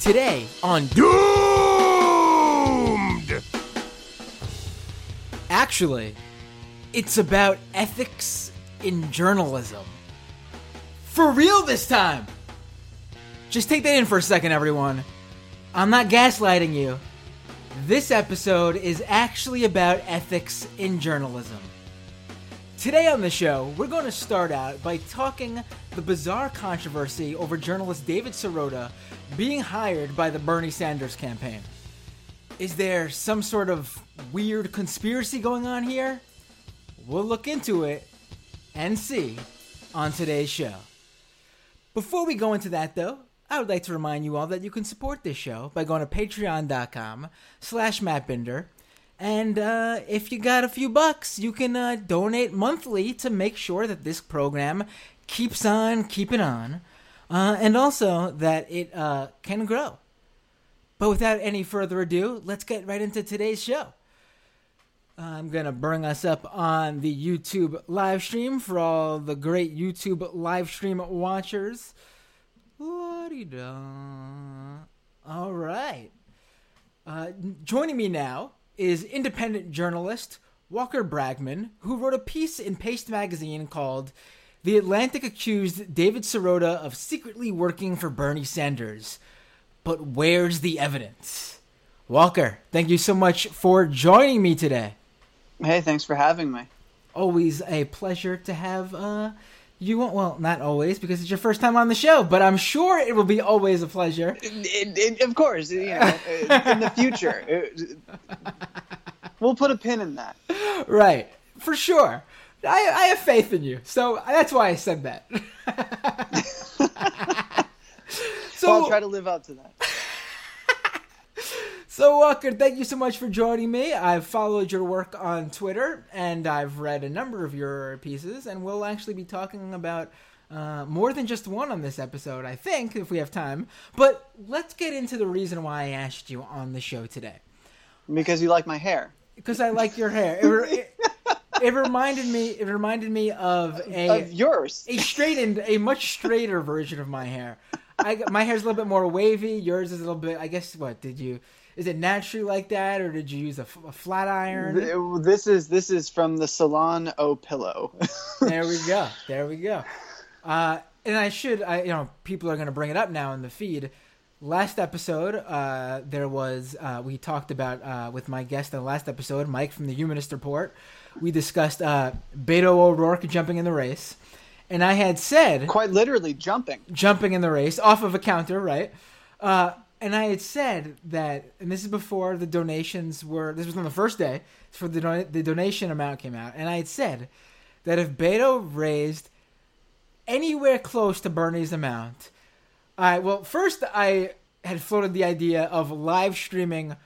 Today on Doomed! Actually, it's about ethics in journalism. For real this time! Just take that in for a second, everyone. I'm not gaslighting you. This episode is actually about ethics in journalism. Today on the show, we're going to start out by talking the bizarre controversy over journalist David Sirota being hired by the Bernie Sanders campaign. Is there some sort of weird conspiracy going on here? We'll look into it and see on today's show. Before we go into that though, I would like to remind you all that you can support this show by going to patreon.com slash mattbinder and uh, if you got a few bucks, you can uh, donate monthly to make sure that this program keeps on keeping on, uh, and also that it uh, can grow. But without any further ado, let's get right into today's show. I'm going to bring us up on the YouTube live stream for all the great YouTube live stream watchers. La-di-da. All right. Uh, joining me now is independent journalist Walker Bragman, who wrote a piece in Paste magazine called The Atlantic accused David Sirota of secretly working for Bernie Sanders. But where's the evidence? Walker, thank you so much for joining me today. Hey, thanks for having me. Always a pleasure to have uh, you. Won't. Well, not always because it's your first time on the show, but I'm sure it will be always a pleasure. It, it, of course, you know, uh, in the future, uh, we'll put a pin in that. Right, for sure. I, I have faith in you, so that's why I said that. so well, I'll try to live up to that. So, Walker, thank you so much for joining me. I've followed your work on Twitter and I've read a number of your pieces, and we'll actually be talking about uh, more than just one on this episode, I think, if we have time. But let's get into the reason why I asked you on the show today. Because you like my hair. Because I like your hair. It, it, it, reminded me. It reminded me of a of yours, a straightened, a much straighter version of my hair. I, my hair's a little bit more wavy. Yours is a little bit. I guess. What did you? Is it naturally like that, or did you use a, a flat iron? This is this is from the Salon O Pillow. there we go. There we go. Uh, and I should, I you know, people are going to bring it up now in the feed. Last episode, uh, there was uh, we talked about uh, with my guest in the last episode, Mike from the Humanist Report. We discussed uh, Beto O'Rourke jumping in the race, and I had said quite literally jumping, jumping in the race off of a counter, right? Uh, and I had said that, and this is before the donations were. This was on the first day for the don- the donation amount came out, and I had said that if Beto raised anywhere close to Bernie's amount, I well first I had floated the idea of live streaming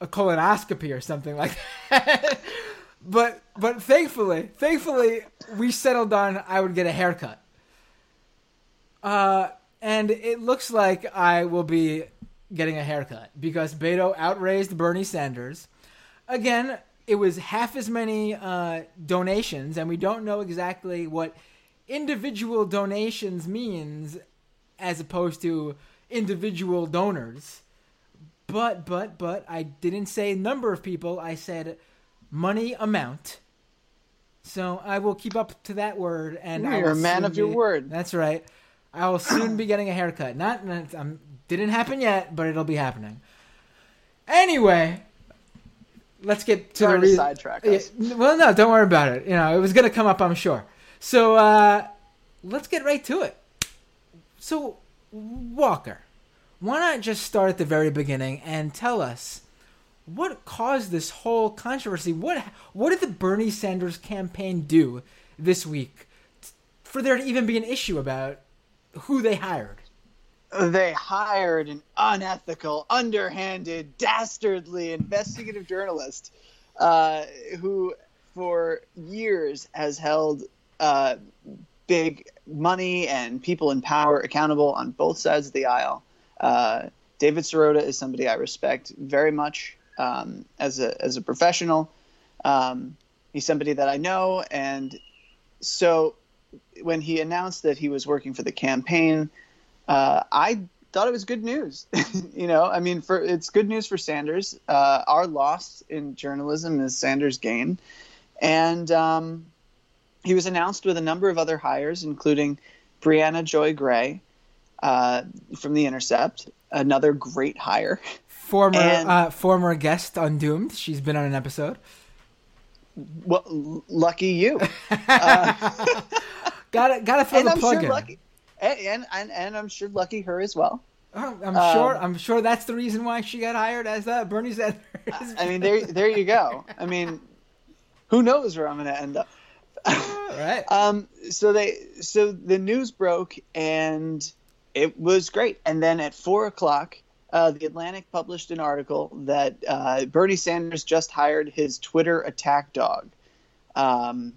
a colonoscopy or something like that. but but thankfully, thankfully we settled on I would get a haircut. Uh, and it looks like I will be getting a haircut because Beto outraised Bernie Sanders. Again, it was half as many uh, donations, and we don't know exactly what individual donations means as opposed to individual donors. But, but, but, I didn't say number of people, I said money amount. So I will keep up to that word, and you're a man of be, your word. That's right. I will soon be getting a haircut. Not, not I'm didn't happen yet, but it'll be happening. Anyway, let's get to Sorry the re- sidetrack us. well, no, don't worry about it. You know, it was going to come up, I'm sure. So uh, let's get right to it. So, Walker, why not just start at the very beginning and tell us what caused this whole controversy? What what did the Bernie Sanders campaign do this week for there to even be an issue about who they hired? They hired an unethical, underhanded, dastardly investigative journalist uh, who, for years, has held uh, big money and people in power accountable on both sides of the aisle. Uh, David Sirota is somebody I respect very much um, as a as a professional. Um, he's somebody that I know, and so when he announced that he was working for the campaign uh, I thought it was good news. you know, I mean, for it's good news for Sanders. Uh, our loss in journalism is Sanders' gain, and um, he was announced with a number of other hires, including Briahna Joy Gray uh, from The Intercept, another great hire. Former and, uh, former guest on Doomed. She's been on an episode. Well, lucky you. uh, gotta gotta throw the plug sure in. Lucky, and, and and I'm sure lucky her as well. Oh, I'm um, sure. I'm sure that's the reason why she got hired as uh, Bernie Sanders. I mean, there, there you go. I mean, who knows where I'm going to end up? right. Um. So they, so the news broke, and it was great. And then at four o'clock, uh, the Atlantic published an article that uh, Bernie Sanders just hired his Twitter attack dog, um,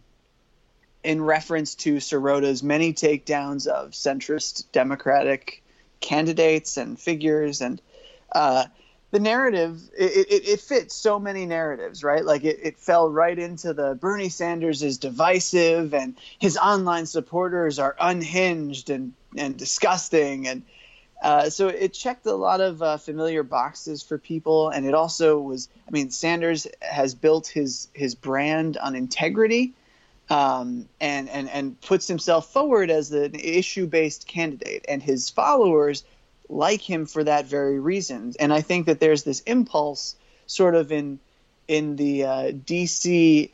in reference to Sirota's many takedowns of centrist Democratic candidates and figures and. Uh, the narrative it, it, it, fits so many narratives right like it, it fell right into the bernie sanders is divisive and his online supporters are unhinged and, and disgusting and uh, so it checked a lot of uh, familiar boxes for people and it also was i mean sanders has built his his brand on integrity um, and, and and puts himself forward as an issue based candidate and his followers like him for that very reason. And I think that there's this impulse, sort of in in the uh, DC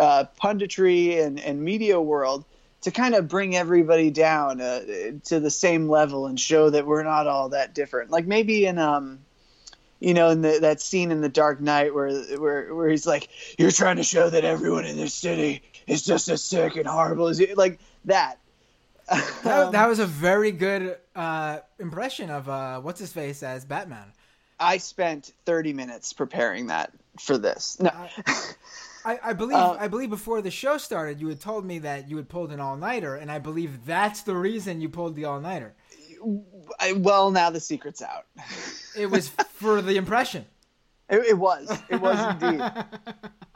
uh, punditry and, and media world, to kind of bring everybody down uh, to the same level and show that we're not all that different. Like maybe in um, you know, in the, that scene in The Dark Knight where where where he's like, "You're trying to show that everyone in this city is just as sick and horrible as you," like that that, that, was a very good uh, impression of uh, what's his face as Batman. I spent 30 minutes preparing that for this. No. I, I, believe uh, I believe before the show started, you had told me that you had pulled an all nighter, and I believe that's the reason you pulled the all nighter. Well, now the secret's out. it was for the impression. It, it was. It was indeed.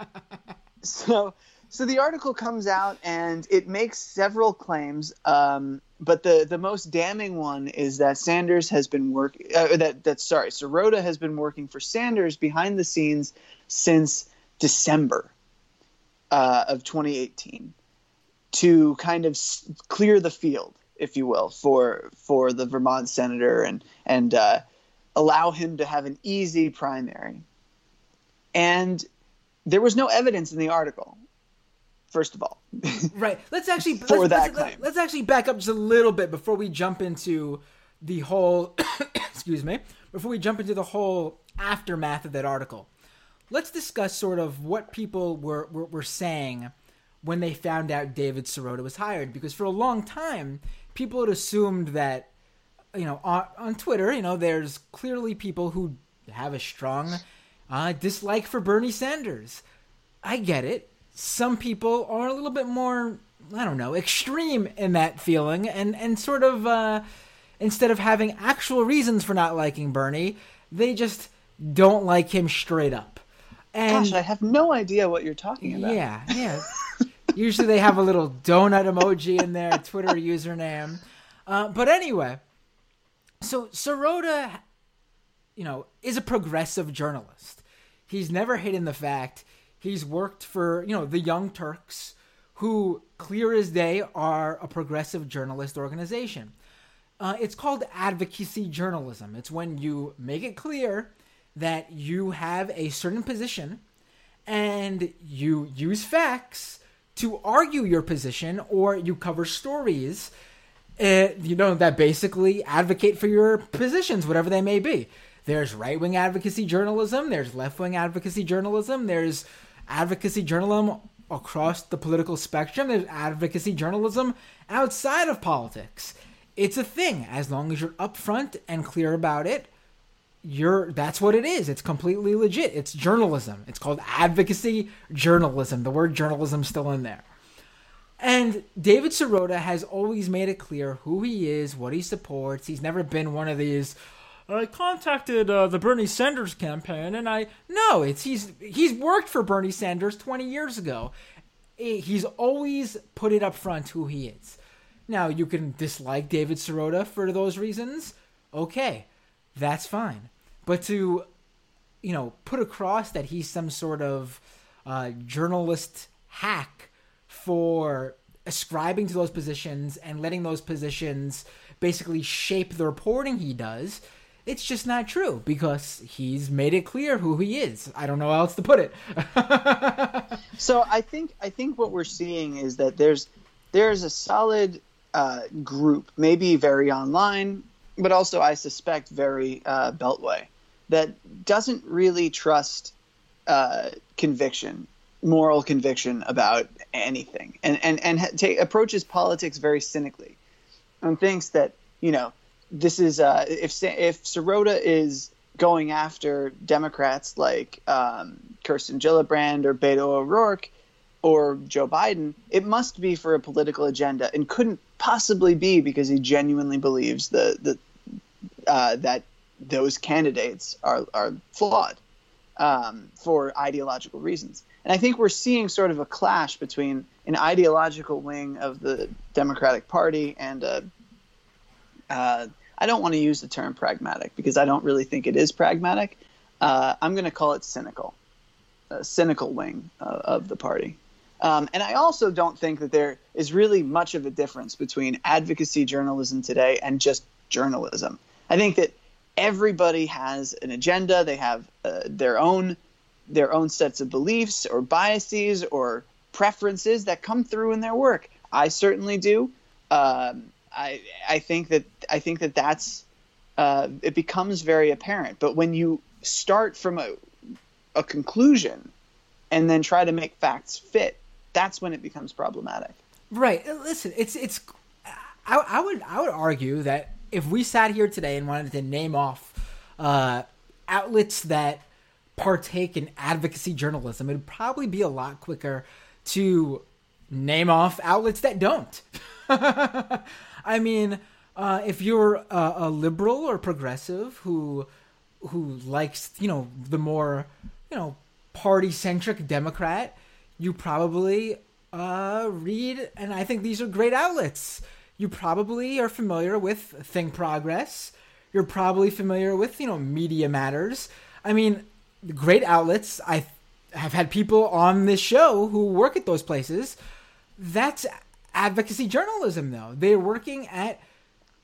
so so the article comes out and it makes several claims, um, but the, the most damning one is that Sanders has been working. Uh, that that sorry, Sirota has been working for Sanders behind the scenes since December uh, of 2018 to kind of s- clear the field, if you will, for for the Vermont senator and and uh, allow him to have an easy primary. And there was no evidence in the article first of all. right. Let's actually for let's, that let's, claim. Let's actually back up just a little bit before we jump into the whole. excuse me. Before we jump into the whole aftermath of that article, let's discuss sort of what people were were, were saying when they found out David Sirota was hired. Because for a long time, people had assumed that you know on, on Twitter, you know, there's clearly people who have a strong uh, dislike for Bernie Sanders. I get it some people are a little bit more I don't know, extreme in that feeling and and sort of uh, instead of having actual reasons for not liking Bernie, they just don't like him straight up. And Gosh, I have no idea what you're talking about. Yeah, yeah. Usually they have a little donut emoji in their Twitter username. Uh, but anyway, so Sirota, you know, is a progressive journalist. He's never hidden the fact He's worked for, you know, the Young Turks, who, clear as day, are a progressive journalist organization. Uh, it's called advocacy journalism. It's when you make it clear that you have a certain position and you use facts to argue your position or you cover stories uh, you know that basically advocate for your positions whatever they may be there's right-wing advocacy journalism there's left-wing advocacy journalism there's advocacy journalism across the political spectrum. There's advocacy journalism outside of politics. It's a thing. As long as you're upfront and clear about it, you're that's what it is. It's completely legit. It's journalism. It's called advocacy journalism. The word journalism still in there. And David Sirota has always made it clear who he is, what he supports. He's never been one of these I contacted uh, the Bernie Sanders campaign, and I no, it's he's he's worked for Bernie Sanders 20 years ago. He's always put it up front who he is. Now you can dislike David Sirota for those reasons, okay, that's fine. But to, you know, put across that he's some sort of uh, journalist hack for ascribing to those positions and letting those positions basically shape the reporting he does it's just not true because he's made it clear who he is. I don't know how else to put it. so I think I think what we're seeing is that there's there's a solid uh, group, maybe very online, but also I suspect very uh, Beltway, that doesn't really trust uh, conviction, moral conviction about anything, and and and ta- approaches politics very cynically, and thinks that you know this is uh, if if Sirota is going after Democrats like um, Kirsten Gillibrand or Beto O'Rourke or Joe Biden, it must be for a political agenda, and couldn't possibly be because he genuinely believes the the uh, that those candidates are are flawed um, for ideological reasons. And I think we're seeing sort of a clash between an ideological wing of the Democratic Party and a uh, I don't want to use the term pragmatic because I don't really think it is pragmatic. Uh, I'm going to call it cynical, a cynical wing uh, of the party. Um, and I also don't think that there is really much of a difference between advocacy journalism today and just journalism. I think that everybody has an agenda. They have uh, their own their own sets of beliefs or biases or preferences that come through in their work. I certainly do. Um, I I think that I think that that's uh, it becomes very apparent. But when you start from a a conclusion and then try to make facts fit, that's when it becomes problematic. Right. Listen, it's it's. I, I would I would argue that if we sat here today and wanted to name off uh, outlets that partake in advocacy journalism, it would probably be a lot quicker to name off outlets that don't. I mean, uh, if you're a, a, liberal or progressive who who likes you know the more you know party centric Democrat, you probably uh, read, and I think these are great outlets. You probably are familiar with Think Progress. You're probably familiar with you know Media Matters. I mean, great outlets. I have had people on this show who work at those places. That's advocacy journalism, though. They're working at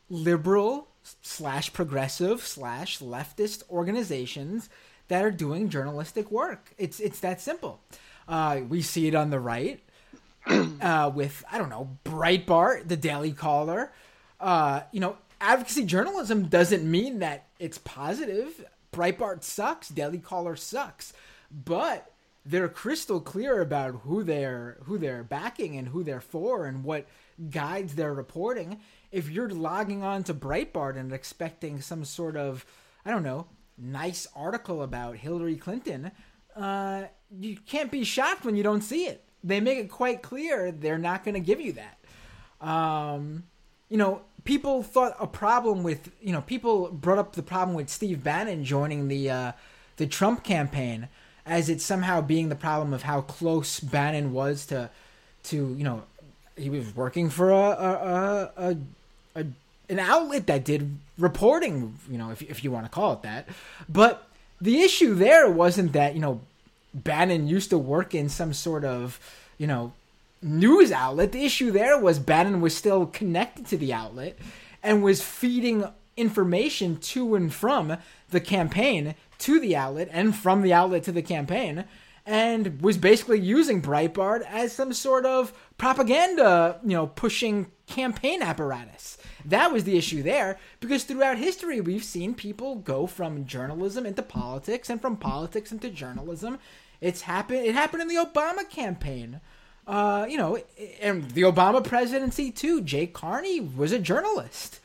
liberal slash progressive slash leftist organizations that are doing journalistic work. It's it's that simple. Uh, we see it on the right uh, with I don't know Breitbart, the Daily Caller. Uh, you know, advocacy journalism doesn't mean that it's positive. Breitbart sucks. Daily Caller sucks. But they're crystal clear about who they're who they're backing and who they're for and what guides their reporting. If you're logging on to Breitbart and expecting some sort of I don't know nice article about Hillary Clinton, uh, you can't be shocked when you don't see it. They make it quite clear they're not going to give you that. Um, you know, people thought a problem with you know people brought up the problem with Steve Bannon joining the uh, the Trump campaign as it somehow being the problem of how close Bannon was to, to you know, he was working for a a, a, a an outlet that did reporting, you know, if if you want to call it that. But the issue there wasn't that you know Bannon used to work in some sort of you know news outlet. The issue there was Bannon was still connected to the outlet and was feeding information to and from the campaign to the outlet and from the outlet to the campaign and was basically using Breitbart as some sort of propaganda, you know, pushing campaign apparatus. That was the issue there because throughout history we've seen people go from journalism into politics and from politics into journalism. It's happened it happened in the Obama campaign. Uh, you know, and the Obama presidency too. Jay Carney was a journalist.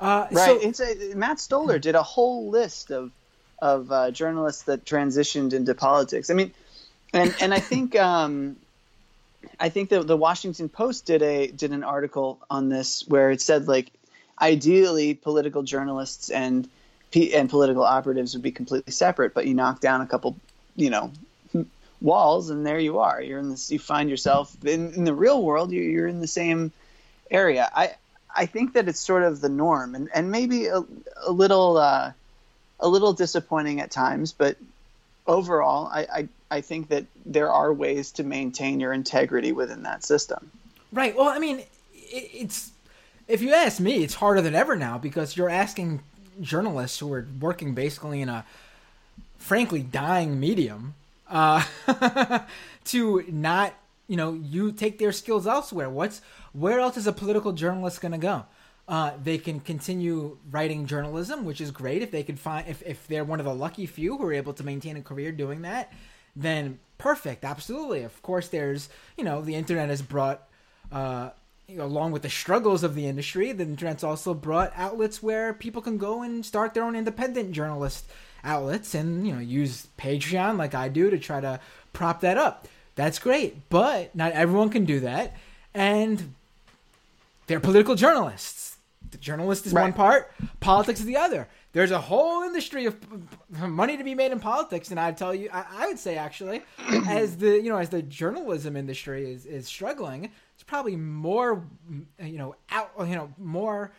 Uh, right. So, it's a, Matt Stoller did a whole list of of uh, journalists that transitioned into politics. I mean, and and I think um, I think that the Washington Post did a did an article on this where it said like ideally political journalists and and political operatives would be completely separate, but you knock down a couple, you know, walls and there you are. You're in this. You find yourself in, in the real world. You're, you're in the same area. I I think that it's sort of the norm, and and maybe a, a little uh, a little disappointing at times, but overall, I, I I think that there are ways to maintain your integrity within that system. Right. Well, I mean, it, it's if you ask me, it's harder than ever now because you're asking journalists who are working basically in a frankly dying medium uh, to not you know you take their skills elsewhere what's where else is a political journalist going to go uh, they can continue writing journalism which is great. If they can find if, if they're one of the lucky few who are able to maintain a career doing that then perfect. Absolutely. Of course there's you know the internet has brought uh, you know, along with the struggles of the industry the internet's also brought outlets where people can go and start their own independent journalist outlets and you know use patreon like i do to try to prop that up. That's great, but not everyone can do that, and they're political journalists. The journalist is right. one part, politics is the other. There's a whole industry of money to be made in politics, and I tell you, I, I would say actually, as the you know as the journalism industry is is struggling, it's probably more you know out you know more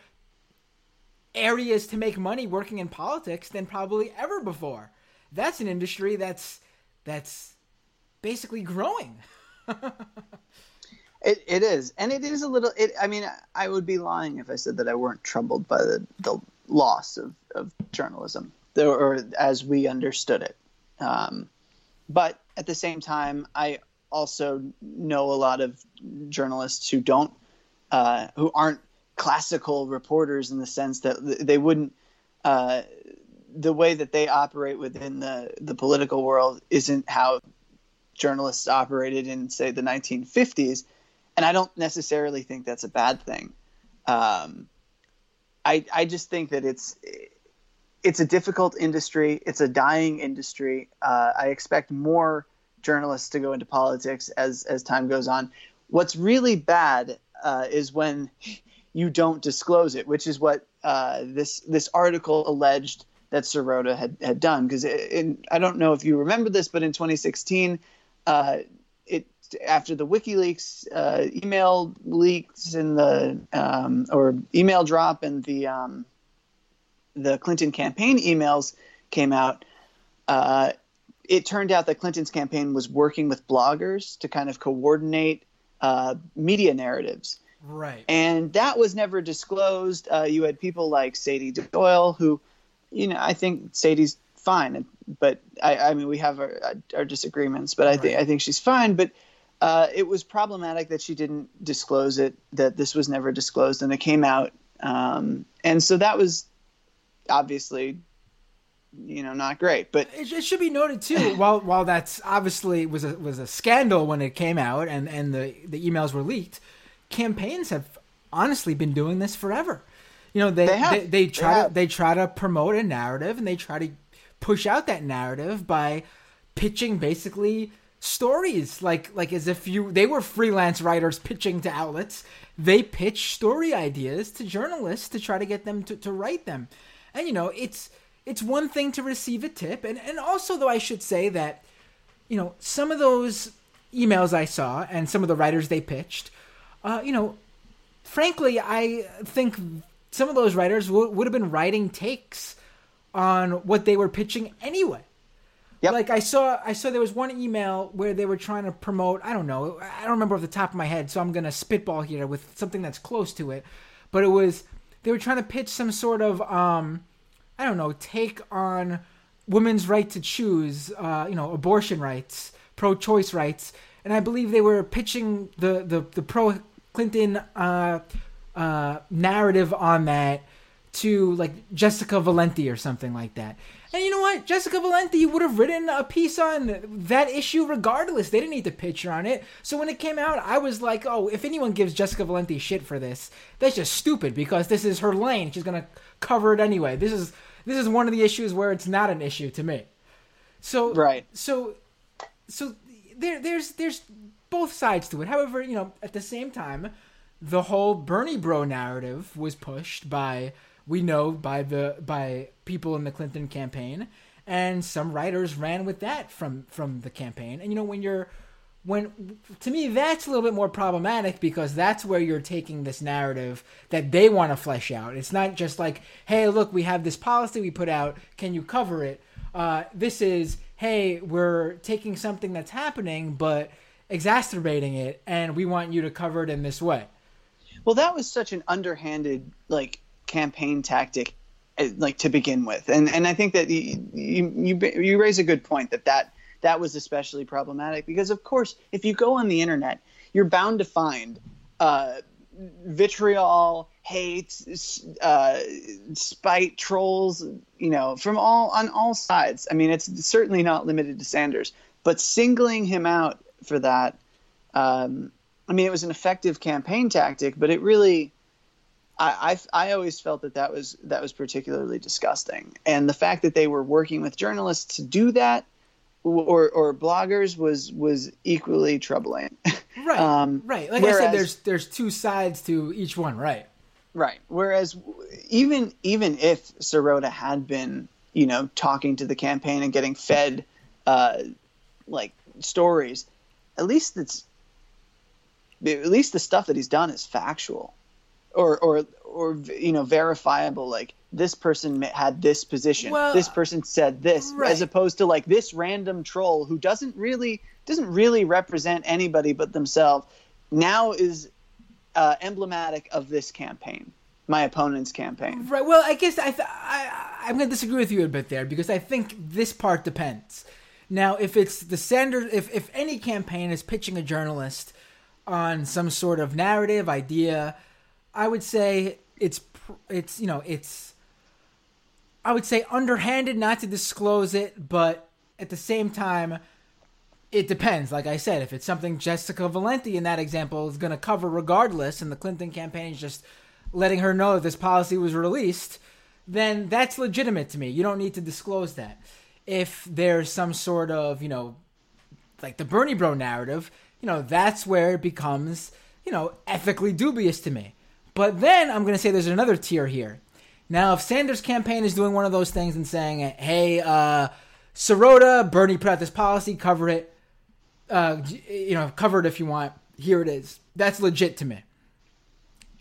areas to make money working in politics than probably ever before. That's an industry that's that's basically growing. it, it is, and it is a little. It, I mean, I would be lying if I said that I weren't troubled by the the loss of, of journalism, or as we understood it. Um, but at the same time, I also know a lot of journalists who don't, uh, who aren't classical reporters in the sense that they wouldn't. Uh, the way that they operate within the the political world isn't how journalists operated in, say, the 1950s. And I don't necessarily think that's a bad thing. Um, I, I just think that it's it's a difficult industry. It's a dying industry. Uh, I expect more journalists to go into politics as as time goes on. What's really bad uh, is when you don't disclose it, which is what uh, this this article alleged that Sirota had had done. Because I don't know if you remember this, but in 2016, uh, it after the WikiLeaks uh, email leaks and the um, or email drop and the um, the Clinton campaign emails came out. Uh, it turned out that Clinton's campaign was working with bloggers to kind of coordinate uh, media narratives. Right. And that was never disclosed. Uh, you had people like Sady Doyle, who, you know, I think Sady's fine. But I, I mean, we have our, our disagreements, but I think I think she's fine. But uh, it was problematic that she didn't disclose it, that this was never disclosed, and it came out. Um, and so that was obviously, you know, not great. But it, it should be noted too. while while that's obviously was a was a scandal when it came out, and and the the emails were leaked, campaigns have honestly been doing this forever. You know, they they, they, they try they to they try to promote a narrative, and they try to push out that narrative by pitching basically stories like like as if you they were freelance writers pitching to outlets. They pitch story ideas to journalists to try to get them to, to write them. And you know it's it's one thing to receive a tip. And and also though i should say that you know some of those emails i saw and some of the writers they pitched uh, you know frankly i think some of those writers w- would have been writing takes on what they were pitching anyway. Yep. Like I saw, I saw there was one email where they were trying to promote. I don't know. I don't remember off the top of my head, so I'm gonna spitball here with something that's close to it. But it was they were trying to pitch some sort of, um, I don't know, take on women's right to choose, uh, you know, abortion rights, pro-choice rights, and I believe they were pitching the the, the pro Clinton uh, uh, narrative on that to like Jessica Valenti or something like that. And you know what? Jessica Valenti would have written a piece on that issue regardless. They didn't need to picture on it. So when it came out, I was like, oh, if anyone gives Jessica Valenti shit for this, that's just stupid because this is her lane. She's gonna cover it anyway. This is this is one of the issues where it's not an issue to me. So right. So so there there's there's both sides to it. However, you know, at the same time, the whole Bernie Bro narrative was pushed by we know by the by people in the Clinton campaign, and some writers ran with that from from the campaign. And you know when you're when to me that's a little bit more problematic because that's where you're taking this narrative that they want to flesh out. It's not just like, hey, look, we have this policy we put out. Can you cover it? Uh, this is, hey, we're taking something that's happening but exacerbating it, and we want you to cover it in this way. Well, that was such an underhanded like campaign tactic, uh, like to begin with, and and I think that you you you raise a good point that that that was especially problematic because, of course, if you go on the internet, you're bound to find uh, vitriol, hate, uh, spite, trolls, you know, from all on all sides. I mean, it's certainly not limited to Sanders, but singling him out for that, um, I mean, it was an effective campaign tactic, but it really. I, I, I always felt that that was that was particularly disgusting, and the fact that they were working with journalists to do that or or bloggers was was equally troubling. Right. um, right. Like whereas, I said, there's there's two sides to each one. Right. Right. Whereas even even if Sirota had been you know talking to the campaign and getting fed uh, like stories, at least it's at least the stuff that he's done is factual, or or or you know verifiable. Like this person had this position well, this person said this right. as opposed to like this random troll who doesn't really doesn't really represent anybody but themselves now is uh, emblematic of this campaign my opponent's campaign right well i guess i, th- I i'm going to disagree with you a bit there because i think this part depends now if it's the sanders if if any campaign is pitching a journalist on some sort of narrative idea i would say it's it's you know it's I would say underhanded not to disclose it, but at the same time, it depends. Like I said, if it's something Jessica Valenti in that example is going to cover regardless, and the Clinton campaign is just letting her know that this policy was released, then that's legitimate to me. You don't need to disclose that. If there's some sort of, you know, like the Bernie Bro narrative, you know, that's where it becomes, you know, ethically dubious to me. But then I'm going to say there's another tier here. Now, if Sanders' campaign is doing one of those things and saying, "Hey, uh, Sirota, Bernie put out this policy, cover it, uh, you know, cover it if you want. Here it is." That's legit to me.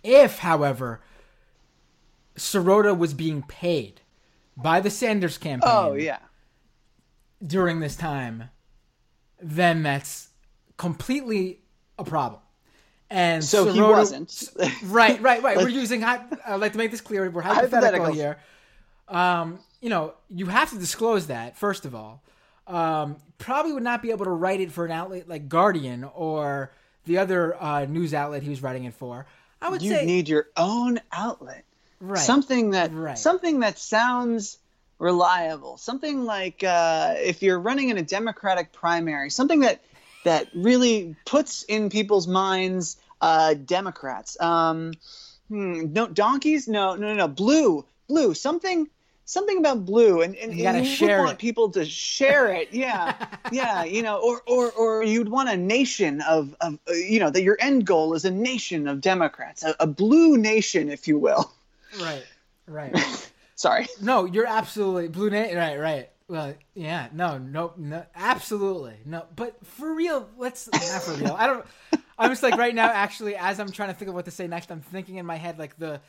If, however, Sirota was being paid by the Sanders campaign, oh yeah, during this time, then that's completely a problem. And so he wasn't. right, right, right. we're using. I'd like to make this clear. We're hypothetical here. Um, you know, you have to disclose that first of all. Um, probably would not be able to write it for an outlet like Guardian or the other uh, news outlet he was writing it for. I would you say you need your own outlet, right? Something that right. something that sounds reliable. Something like uh, if you're running in a Democratic primary, something that that really puts in people's minds uh, Democrats. Um, hmm, no donkeys. No, no, no, no. Blue, blue. Something, something about blue, and, and you, and you want it. people to share it. Yeah, yeah. You know, or or or you'd want a nation of of uh, you know that your end goal is a nation of Democrats, a, a blue nation, if you will. Right. Right. Sorry. No, you're absolutely blue nation. Right. Right. Well, yeah, no, no, no, absolutely no. But for real, let's not for real. I don't. I'm just like right now, actually, as I'm trying to think of what to say next, I'm thinking in my head like the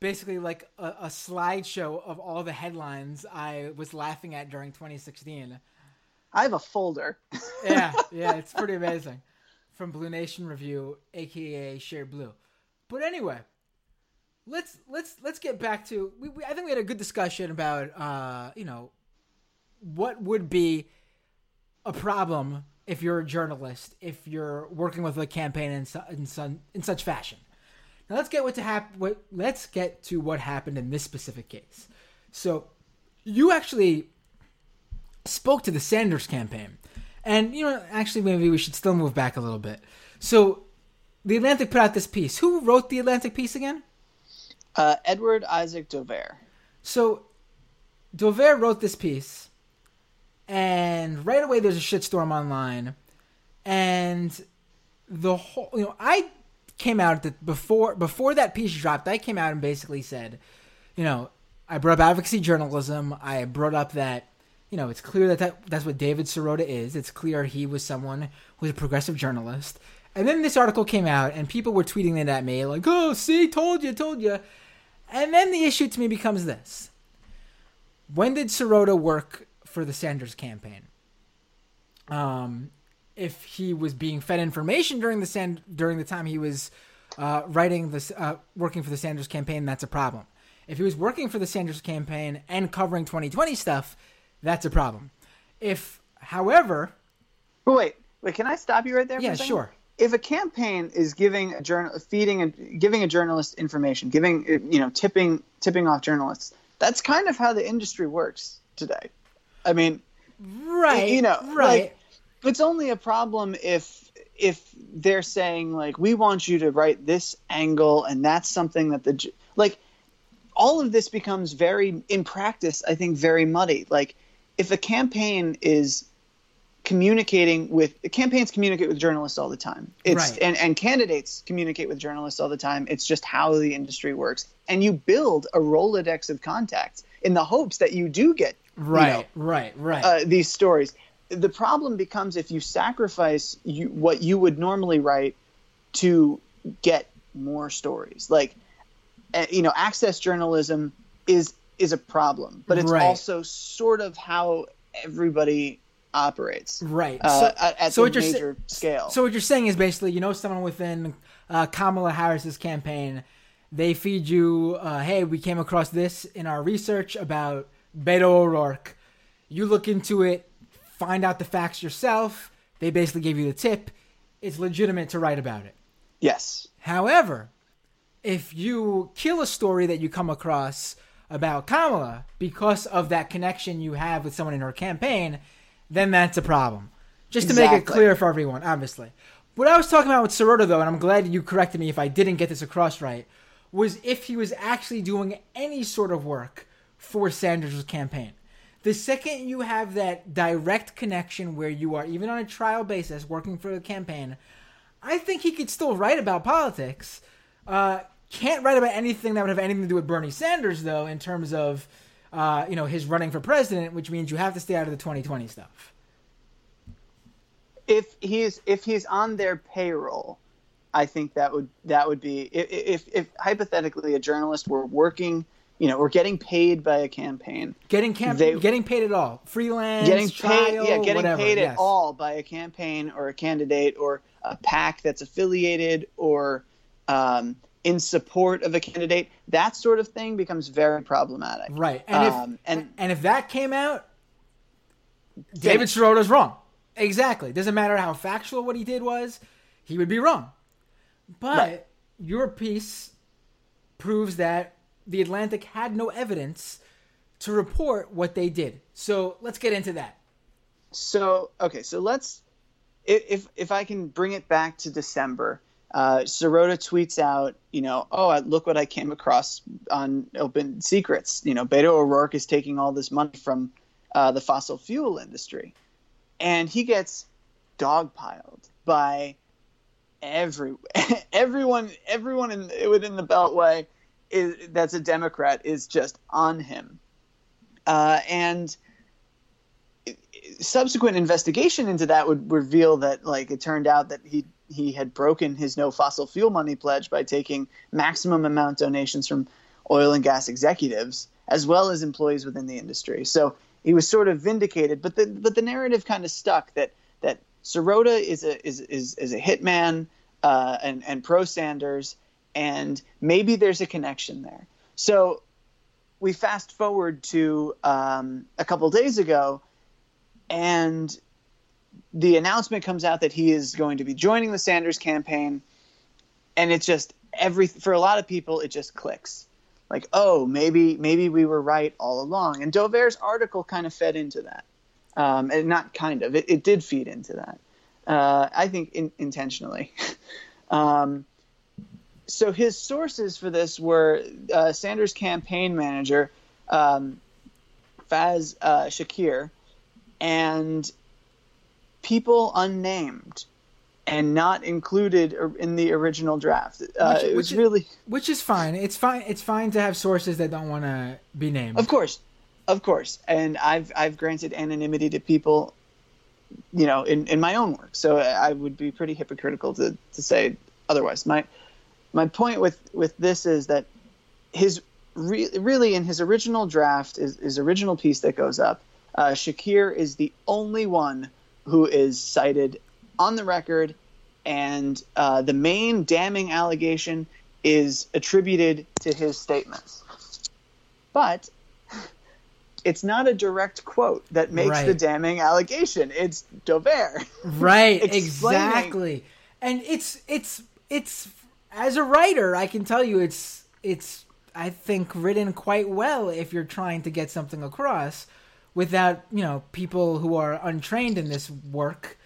basically like a, a slideshow of all the headlines I was laughing at during 2016. I have a folder. yeah, yeah, it's pretty amazing. From Blue Nation Review, aka Share Blue. But anyway, let's let's let's get back to. We, we, I think we had a good discussion about uh, you know what would be a problem if you're a journalist, if you're working with a campaign in, su- in, su- in such fashion. Now let's get what to hap- what let's get to what happened in this specific case. So you actually spoke to the Sanders campaign. And you know, actually maybe we should still move back a little bit. So the Atlantic put out this piece. Who wrote the Atlantic piece again? Uh, Edward Isaac Dovere. So Dovere wrote this piece and right away there's a shitstorm online, and the whole you know I came out that before before that piece dropped, I came out and basically said, you know, I brought up advocacy journalism. I brought up that you know, it's clear that, that that's what David Sirota is. It's clear he was someone who was a progressive journalist. And then this article came out, and people were tweeting it at me like, "Oh, see, told you, told you." And then the issue to me becomes this: When did Sirota work for the Sanders campaign? Um, if he was being fed information during the Sand during the time he was uh, writing this, uh, working for the Sanders campaign, that's a problem. If he was working for the Sanders campaign and covering 2020 stuff, that's a problem. If, however, but wait, wait, can I stop you right there? yeah, sure. If a campaign is giving a journal, feeding and giving a journalist information, giving you know, tipping tipping off journalists, that's kind of how the industry works today. I mean, Right, you know, right. like, it's only a problem if if they're saying like we want you to write this angle and that's something that the like all of this becomes very in practice i think very muddy like if a campaign is communicating with campaigns communicate with journalists all the time it's Right. and, and candidates communicate with journalists all the time it's just how the industry works and you build a rolodex of contacts in the hopes that you do get you know, right, right, right. uh, these stories. The problem becomes if you sacrifice you, what you would normally write to get more stories. Like, uh, you know, access journalism is is a problem, but it's Right. also sort of how everybody operates right. uh, so, at, at so the you're sa- major scale. So what you're saying is basically, you know, someone within uh, Kamala Harris's campaign, they feed you, uh, hey, we came across this in our research about Beto O'Rourke. You look into it, find out the facts yourself. They basically gave you the tip. It's legitimate to write about it. yes, However, if you kill a story that you come across about Kamala because of that connection you have with someone in her campaign, then that's a problem. Just to make it clear for everyone, obviously. What I was talking about with Sirota, though, and I'm glad you corrected me if I didn't get this across right, was if he was actually doing any sort of work for Sanders' campaign. The second you have that direct connection where you are, even on a trial basis, working for the campaign, I think he could still write about politics. Uh, can't write about anything that would have anything to do with Bernie Sanders, though, in terms of uh, you know his running for president, which means you have to stay out of the 2020 stuff. if he's if he's on their payroll, I think that would that would be if if, if hypothetically a journalist were working, you know, we're getting paid by a campaign, Getting camp- They- getting paid at all, freelance, getting trial, paid, yeah, getting whatever, paid yes. at all by a campaign or a candidate or a PAC that's affiliated or um, in support of a candidate. That sort of thing becomes very problematic. Right, and if Um, and and if that came out, David Sirota's wrong. Exactly. Doesn't matter how factual what he did was, he would be wrong. But Right. your piece proves that the Atlantic had no evidence to report what they did. So let's get into that. So okay, so let's if if I can bring it back to December. Uh, Sirota tweets out, you know, oh, look what I came across on Open Secrets. You know, Beto O'Rourke is taking all this money from uh, the fossil fuel industry, and he gets dogpiled by every everyone everyone in within the Beltway is that's a Democrat is just on him, uh, and subsequent investigation into that would reveal that like it turned out that he he had broken his no fossil fuel money pledge by taking maximum amount donations from oil and gas executives as well as employees within the industry. So he was sort of vindicated, but the but the narrative kind of stuck that that Sirota is a is is, is a hitman uh, and and pro Sanders, and maybe there's a connection there. So we fast forward to um, a couple days ago, and the announcement comes out that he is going to be joining the Sanders campaign, and it's just every for a lot of people it just clicks, like oh maybe maybe we were right all along, and Dovere's article kind of fed into that, um, and not kind of it, it did feed into that, uh, I think in, intentionally. um, so his sources for this were uh, Sanders' campaign manager, um, Faz uh, Shakir, and people unnamed and not included in the original draft. Uh, Which- it was is- really, Which is fine. It's fine. It's fine to have sources that don't want to be named. of course, Of course, and I've I've granted anonymity to people, you know, in, in my own work. So I would be pretty hypocritical to, to say otherwise. My my point with with this is that his re- really in his original draft, his, his original piece that goes up, uh, Shakir is the only one who is cited on the record, and uh, the main damning allegation is attributed to his statements. But it's not a direct quote that makes Right. the damning allegation. It's Dovere. Right, exactly. And it's it's it's as a writer, I can tell you it's it's I think written quite well if you're trying to get something across without, you know, people who are untrained in this work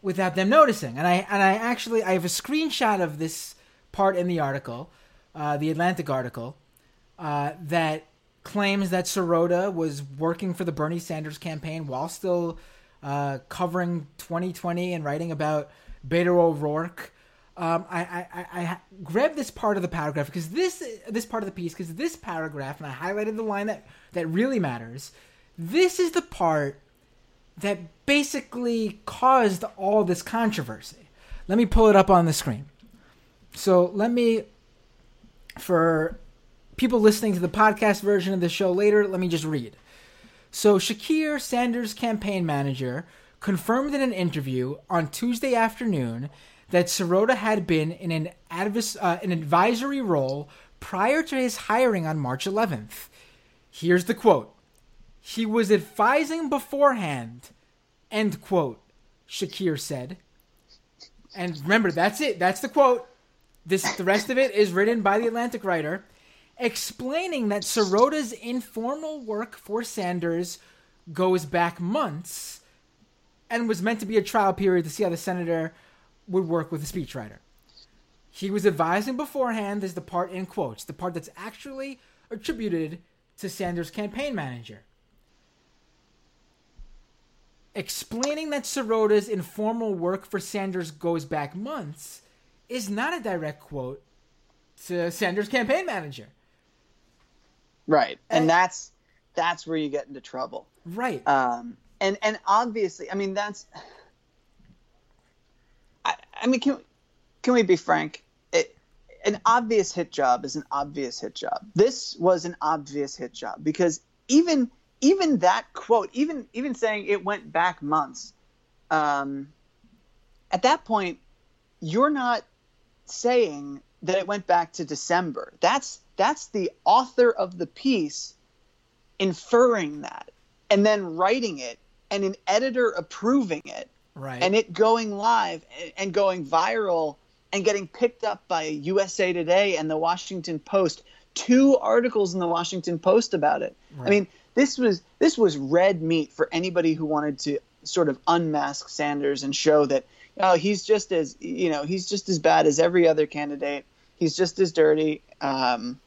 without them noticing. And I and I actually I have a screenshot of this part in the article, uh, the Atlantic article, uh, that claims that Sirota was working for the Bernie Sanders campaign while still uh, covering 2020 and writing about Beto O'Rourke. Um, I, I, I, I grabbed this part of the paragraph because this this part of the piece because this paragraph and I highlighted the line that that really matters. This is the part that basically caused all this controversy. Let me pull it up on the screen. So let me, for people listening to the podcast version of the show later, let me just read. So Shakir Sanders' campaign manager confirmed in an interview on Tuesday afternoon that Sirota had been in an, advis- uh, an advisory role prior to his hiring on March 11th. Here's the quote. He was advising beforehand, end quote, Shakir said. And remember, that's it. That's the quote. This the rest of it is written by the Atlantic writer, explaining that Sirota's informal work for Sanders goes back months, and was meant to be a trial period to see how the senator would work with a speechwriter. He was advising beforehand is the part in quotes, the part that's actually attributed to Sanders' campaign manager. Explaining that Sirota's informal work for Sanders goes back months is not a direct quote to Sanders' campaign manager. Right, and And- that's that's where you get into trouble. Right. Um, and and obviously, I mean that's. I, mean, can can we be frank? It, an obvious hit job is an obvious hit job. This was an obvious hit job because even even that quote, even even saying it went back months, um, at that point, you're not saying that it went back to December. That's that's the author of the piece inferring that and then writing it and an editor approving it right. and it going live and- going viral and getting picked up by USA Today and the Washington Post. Two articles in the Washington Post about it. I mean, this was this was red meat for anybody who wanted to sort of unmask Sanders and show that oh he's just as you know he's just as bad as every other candidate. He's just as dirty. Um,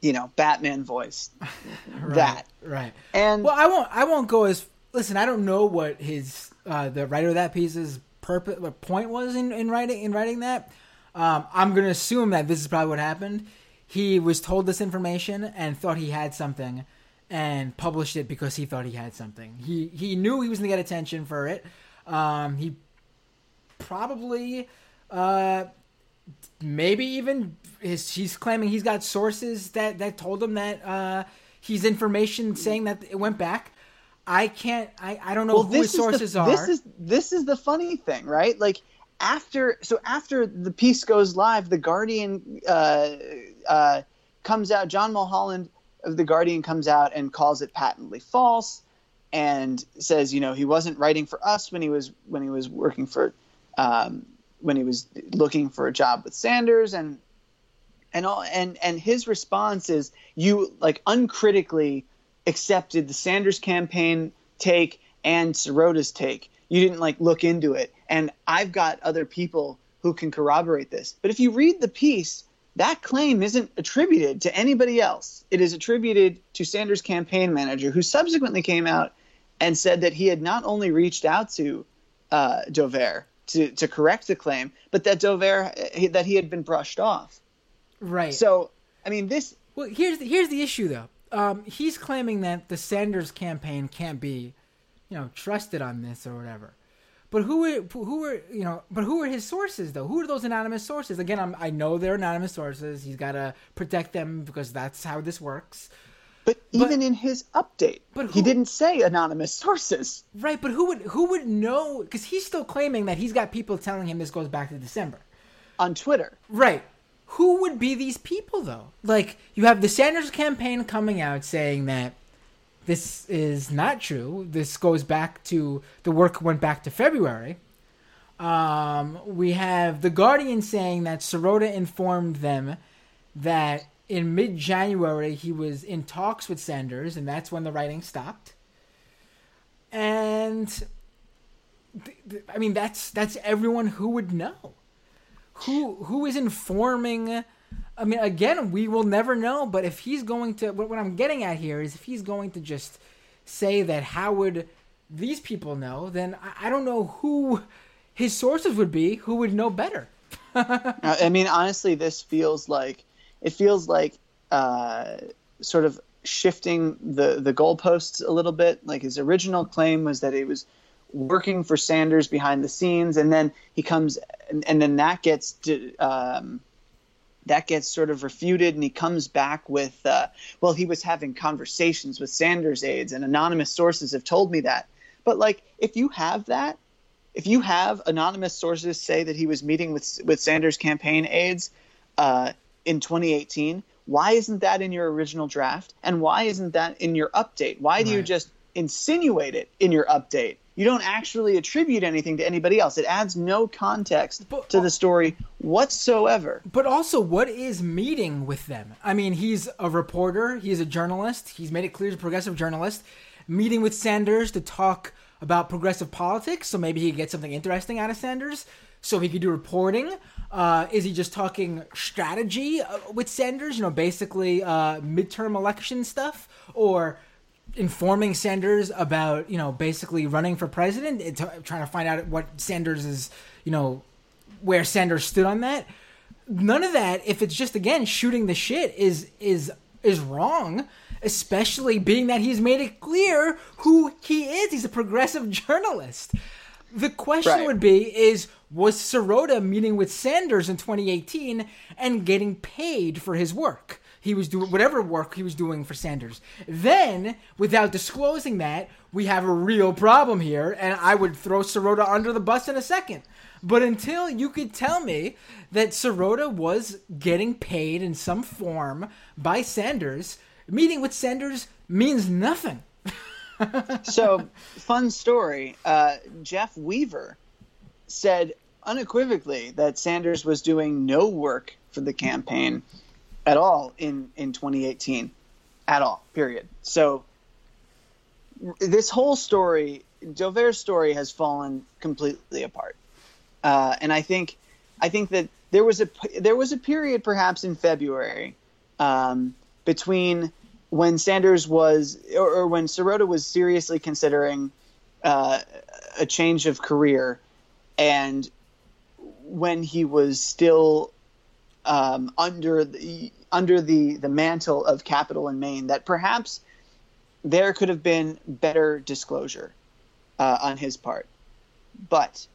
you know, Batman voice. right, that. Right. And Well, I won't. I won't go as. Listen, I don't know what his uh, the writer of that piece's purpose, point was in, in writing in writing that. Um, I'm gonna assume that this is probably what happened. He was told this information and thought he had something, and published it because he thought he had something. He he knew he was gonna get attention for it. Um, he probably uh, maybe even his, he's claiming he's got sources that that told him that uh, he's information saying that it went back. I can't. I, I don't know who his is the- sources are. This is this is the funny thing, right? Like after so after the piece goes live, the Guardian uh, uh, comes out. John Mulholland of the Guardian comes out and calls it patently false, and says, you know, he wasn't writing for us when he was when he was working for um, when he was looking for a job with Sanders and and all and and his response is you like uncritically accepted the Sanders campaign take and Sirota's take. You didn't like look into it. And I've got other people who can corroborate this. But if you read the piece, that claim isn't attributed to anybody else. It is attributed to Sanders' campaign manager, who subsequently came out and said that he had not only reached out to uh, Dovere to, to correct the claim, but that Dovere that he had been brushed off. right. So, I mean, this Well, here's the, here's the issue though. Um, he's claiming that the Sanders campaign can't be, you know, trusted on this or whatever. But who are who are you know? But who are his sources though? Who are those anonymous sources? Again, I'm, I know they're anonymous sources. He's got to protect them because that's how this works. But even in his update, but he didn't say anonymous sources. Right, but who would who would know? Because he's still claiming that he's got people telling him this goes back to December. on Twitter. Right. Who would be these people though? Like you have the Sanders campaign coming out saying that this is not true. This goes back to the work went back to February. Um, we have the Guardian saying that Sirota informed them that in mid-January he was in talks with Sanders, and that's when the writing stopped. And th- th- I mean, that's that's everyone who would know who who is informing i mean again we will never know but if he's going to what, what i'm getting at here is if he's going to just say that how would these people know then I, I don't know who his sources would be who would know better I mean, honestly, this feels like it feels like uh, sort of shifting the the goalposts a little bit. Like his original claim was that he was working for Sanders behind the scenes, and then he comes, and, and then that gets di- um, that gets sort of refuted, and he comes back with, uh, well, he was having conversations with Sanders aides, and anonymous sources have told me that. But like, if you have that, if you have anonymous sources say that he was meeting with with Sanders campaign aides uh, in 2018, why isn't that in your original draft? And why isn't that in your update? Why do you just insinuate it in your update? You don't actually attribute anything to anybody else. It adds no context But- to the story whatsoever. but also what is meeting with them i mean he's a reporter he's a journalist he's made it clear he's a progressive journalist meeting with sanders to talk about progressive politics so maybe he could get something interesting out of sanders so he could do reporting uh, is he just talking strategy uh, with sanders you know basically uh, midterm election stuff or informing Sanders about you know basically running for president, trying to find out what Sanders is you know where Sanders stood on that. None of that, if it's just again shooting the shit, is is is wrong. Especially being that he's made it clear who he is. He's a progressive journalist. The question Right. would be: Is was Sirota meeting with Sanders in 2018 and getting paid for his work? He was doing whatever work he was doing for Sanders. Then, without disclosing that, we have a real problem here, and I would throw Sirota under the bus in a second. But until you could tell me that Sirota was getting paid in some form by Sanders, meeting with Sanders means nothing. so fun story uh, jeff weaver said unequivocally that sanders was doing no work for the campaign at all in, in 2018 at all period. So this whole story Dovere's story has fallen completely apart. Uh, and i think i think that there was a there was a period perhaps in february um, between when Sanders was, or, or when Sirota was seriously considering uh, a change of career, and when he was still um, under the under the the mantle of Capital & Main, that perhaps there could have been better disclosure uh, on his part, but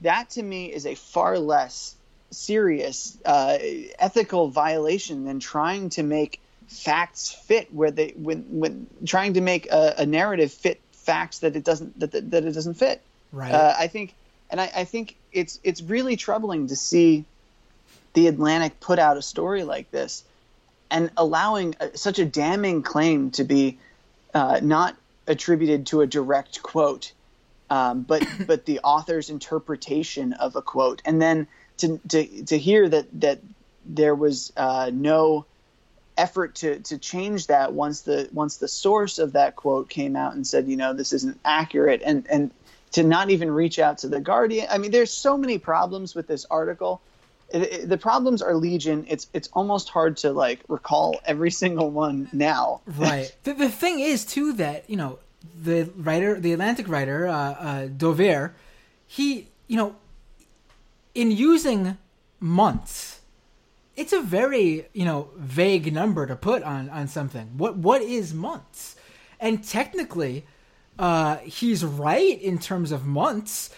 that to me is a far less serious uh, ethical violation than trying to make facts fit where they when when trying to make a, a narrative fit facts that it doesn't that, that, that it doesn't fit Right. uh, I think and I, I think it's it's really troubling to see the Atlantic put out a story like this and allowing a, such a damning claim to be uh, not attributed to a direct quote um, but but the author's interpretation of a quote. And then to to, to hear that that there was uh, no effort to to change that once the once the source of that quote came out and said you know this isn't accurate and and to not even reach out to the guardian. I mean there's so many problems with this article it, it- the problems are legion it's it's almost hard to like recall every single one now right. The, the thing is too that you know the writer, the Atlantic writer, uh, uh, Dovere, he you know, in using months it's a very you know vague number to put on on something. What what is months? And technically, uh, he's right in terms of months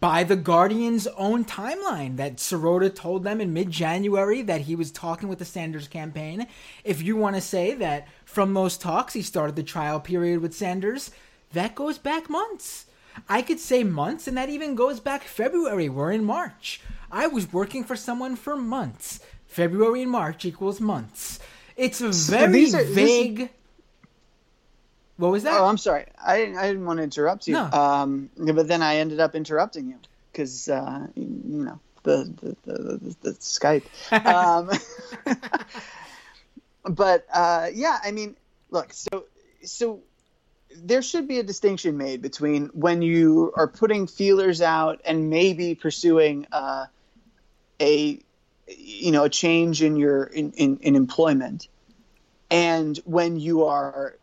by the Guardian's own timeline that Sirota told them in mid January that he was talking with the Sanders campaign. If you want to say that from those talks he started the trial period with Sanders, that goes back months. I could say months, and that even goes back February. We're in March. I was working for someone for months. February and March equals months. It's a very so are, vague. What was that? Oh, I'm sorry. I didn't. I didn't want to interrupt you. No. Um, but then I ended up interrupting you because uh, you know the the, the, the, the Skype. um, but uh, yeah, I mean, look. So so there should be a distinction made between when you are putting feelers out and maybe pursuing uh, a you know a change in your in, in, in employment and when you are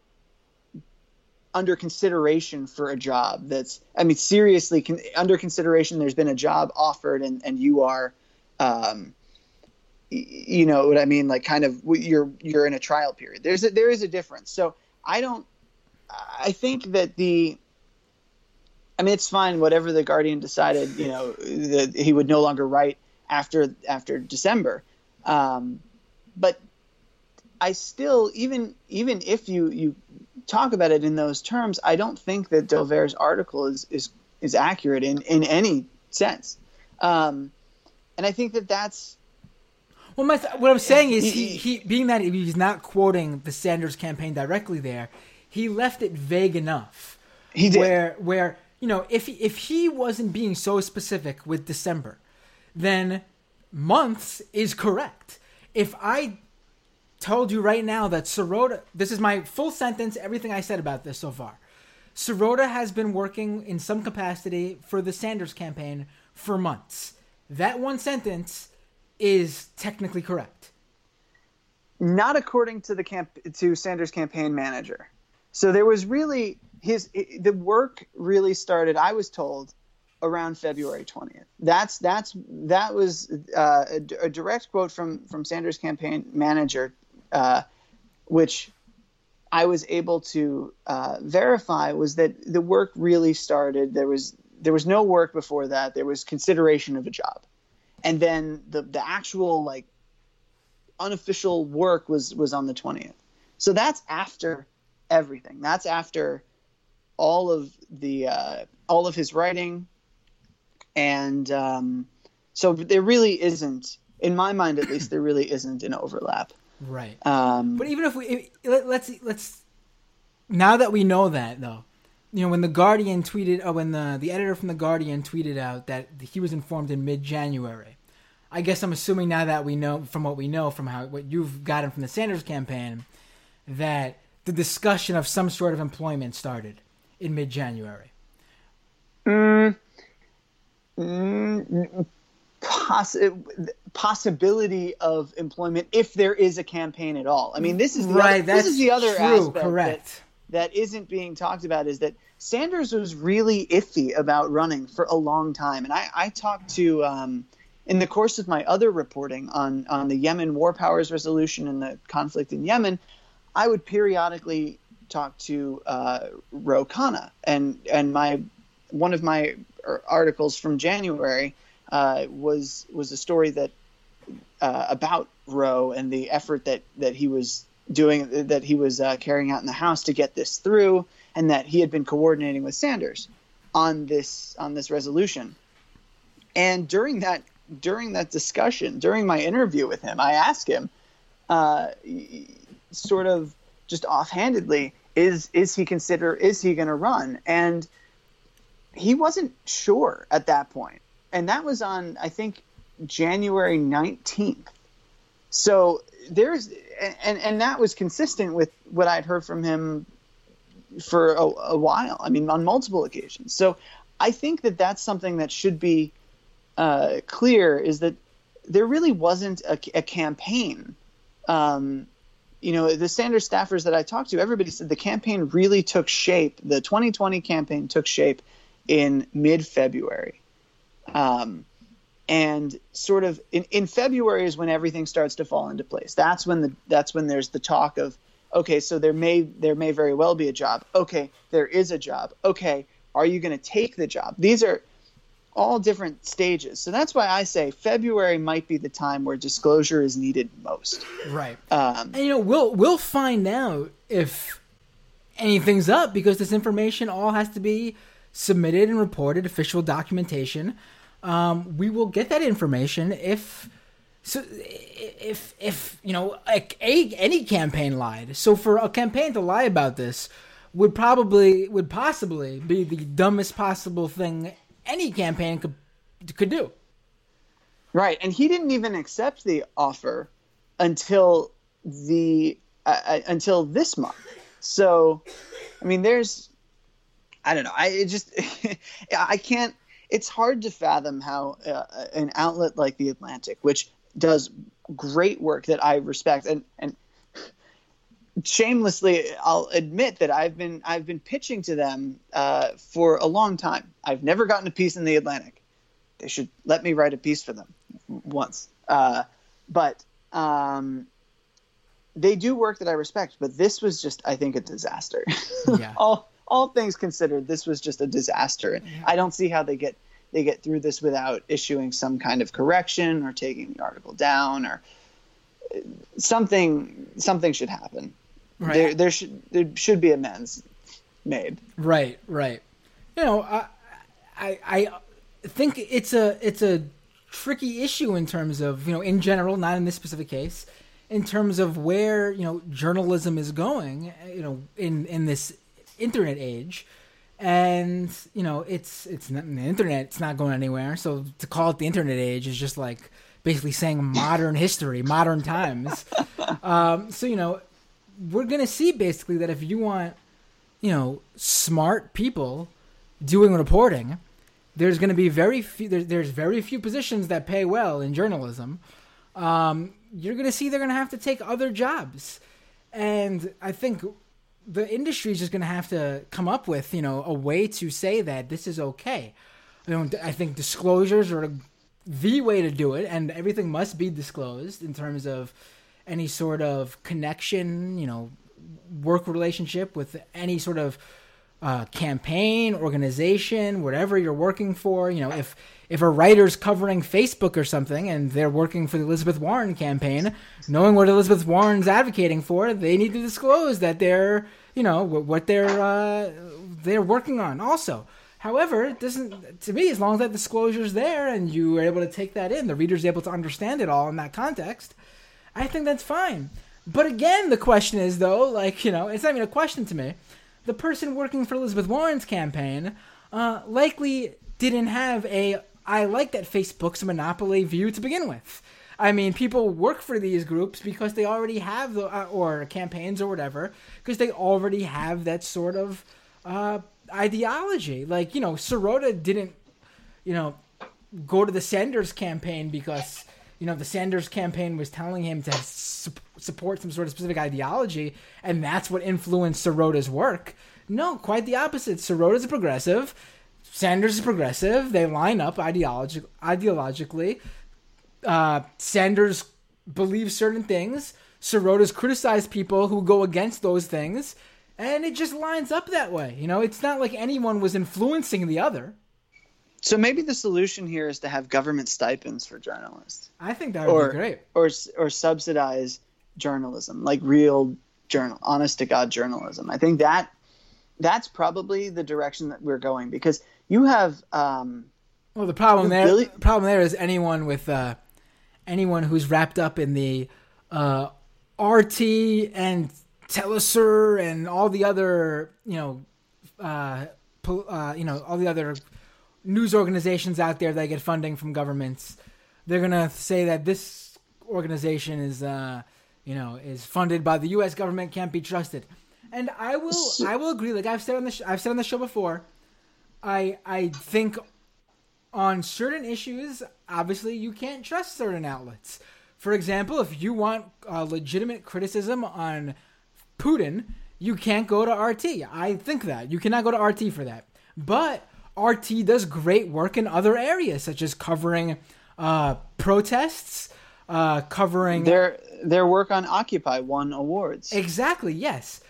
under consideration for a job that's i mean seriously con- under consideration there's been a job offered and and you are um you know what i mean? Like kind of you're you're in a trial period. There's a, there is a difference. So i don't i think that the i mean it's fine whatever the guardian decided you know that he would no longer write after after December. Um, but I still even even if you you talk about it in those terms, I don't think that Dovere's article is is is accurate in in any sense. Um, and I think that that's well, my, what I'm saying is, he, he, being that he's not quoting the Sanders campaign directly there, he left it vague enough. He did. Where, where you know, if if he wasn't being so specific with December, then months is correct. If I told you right now that Sirota, this is my full sentence, everything I said about this so far. Sirota has been working in some capacity for the Sanders campaign for months. That one sentence is technically correct. Not according to the camp to Sanders campaign manager. So there was really his the work really started. I was told around February 20th. That's that's that was uh, a, a, direct quote from from Sanders' campaign manager, uh, which I was able to uh, verify was that the work really started. There was there was no work before that. There was consideration of a job, and then the the actual like unofficial work was was on the 20th. So that's after everything. That's after all of the uh, all of his writing, and um, so there really isn't, in my mind at least, there really isn't an overlap. Right. Um, but even if we let's let's now that we know that though, you know when the Guardian tweeted, oh, when the the editor from the Guardian tweeted out that he was informed in mid January. I guess I'm assuming now that we know from what we know from how what you've gotten from the Sanders campaign that the discussion of some sort of employment started in mid January. Mm, Mm, possi- possibility of employment if there is a campaign at all. I mean, this is the right. Other, this is the other true, aspect correct. That, that isn't being talked about is that Sanders was really iffy about running for a long time, and I, I talked to. Um, in the course of my other reporting on, on the Yemen war powers resolution and the conflict in Yemen, I would periodically talk to uh, Ro Khanna, and and my one of my articles from January uh, was was a story that uh, about Ro and the effort that that he was doing that he was uh, carrying out in the House to get this through, and that he had been coordinating with Sanders on this on this resolution. And during that during that discussion, during my interview with him, I asked him, uh, sort of just offhandedly, is is he consider is he going to run? And he wasn't sure at that point, and that was on I think January nineteenth. So there's and and that was consistent with what I'd heard from him for a, a, while. I mean, on multiple occasions. So I think that that's something that should be uh, clear is that there really wasn't a, a campaign. Um, you know, the Sanders staffers that I talked to, everybody said the campaign really took shape. The 2020 campaign took shape in mid February. Um, and sort of in, in February is when everything starts to fall into place. That's when the that's when there's the talk of okay, so there may there may very well be a job. Okay, there is a job. Okay, are you going to take the job? These are all different stages. So that's why I say February might be the time where disclosure is needed most. Right. Um, And you know, we'll we'll find out if anything's up because this information all has to be submitted and reported, official documentation. Um, we will get that information if so if if you know a, any campaign lied. So for a campaign to lie about this would probably would possibly be the dumbest possible thing any campaign could could do. Right, and he didn't even accept the offer until the uh, uh, until this month. So, I mean, there's, I don't know. I just, I can't. It's hard to fathom how uh, an outlet like the Atlantic, which does great work that I respect, and and shamelessly, I'll admit that I've been I've been pitching to them uh, for a long time. I've never gotten a piece in the Atlantic. They should let me write a piece for them once. Uh, but um, they do work that I respect. But this was just, I think, a disaster. Yeah. all all things considered, this was just a disaster. And I don't see how they get they get through this without issuing some kind of correction or taking the article down or uh, something. Something should happen. Right. There, there should there should be amends made. Right, right. You know, I, I, I think it's a it's a tricky issue in terms of you know in general, not in this specific case, in terms of where you know journalism is going. You know, in in this internet age, and you know it's it's not, the internet. It's not going anywhere. So to call it the internet age is just like basically saying modern history, modern times. Um, so you know, we're gonna see basically that if you want you know, smart people doing reporting, there's going to be very few. There's, there's very few positions that pay well in journalism. Um, you're going to see they're going to have to take other jobs, and I think the industry is just going to have to come up with you know a way to say that this is okay. You know, I think disclosures are the way to do it, and everything must be disclosed in terms of any sort of connection. You know, work relationship with any sort of uh, campaign, organization, whatever you're working for. You know, if if a writer's covering Facebook or something and they're working for the Elizabeth Warren campaign, knowing what Elizabeth Warren's advocating for, they need to disclose that they're you know what they're uh, they're working on. Also, however, it doesn't to me as long as that disclosure is there and you are able to take that in, the reader's able to understand it all in that context. I think that's fine. But again, the question is though, like you know, it's not even a question to me. The person working for Elizabeth Warren's campaign uh, likely didn't have a I like that Facebook's monopoly" view to begin with. I mean, people work for these groups because they already have the uh, or campaigns or whatever because they already have that sort of uh, ideology. Like you know, Sirota didn't, you know, go to the Sanders campaign because you know the Sanders campaign was telling him to su- support some sort of specific ideology, and that's what influenced Sirota's work. No, quite the opposite. Sirota's a progressive. Sanders is progressive. They line up ideologi- ideologically. Uh, Sanders believes certain things. Sirota's criticized people who go against those things, and it just lines up that way. You know, it's not like anyone was influencing the other. So maybe the solution here is to have government stipends for journalists, I think that would or be great. or or subsidize journalism, like real journal, honest to god journalism. I think that that's probably the direction that we're going because you have um, Well, the problem there, problem there is anyone with uh, anyone who's wrapped up in the uh, RT and Telesur and all the other, you know, uh, uh, you know, all the other news organizations out there that get funding from governments. They're gonna say that this organization is, uh, you know, is funded by the U.S. government, can't be trusted. And I will, I will agree. Like I've said on the, sh- I've said on the show before. I, I think on certain issues, obviously, you can't trust certain outlets. For example, if you want uh, legitimate criticism on Putin, you can't go to RT. I think that. You cannot go to RT for that. But RT does great work in other areas, such as covering uh, protests, uh, covering Their their work on Occupy won awards. Exactly, yes.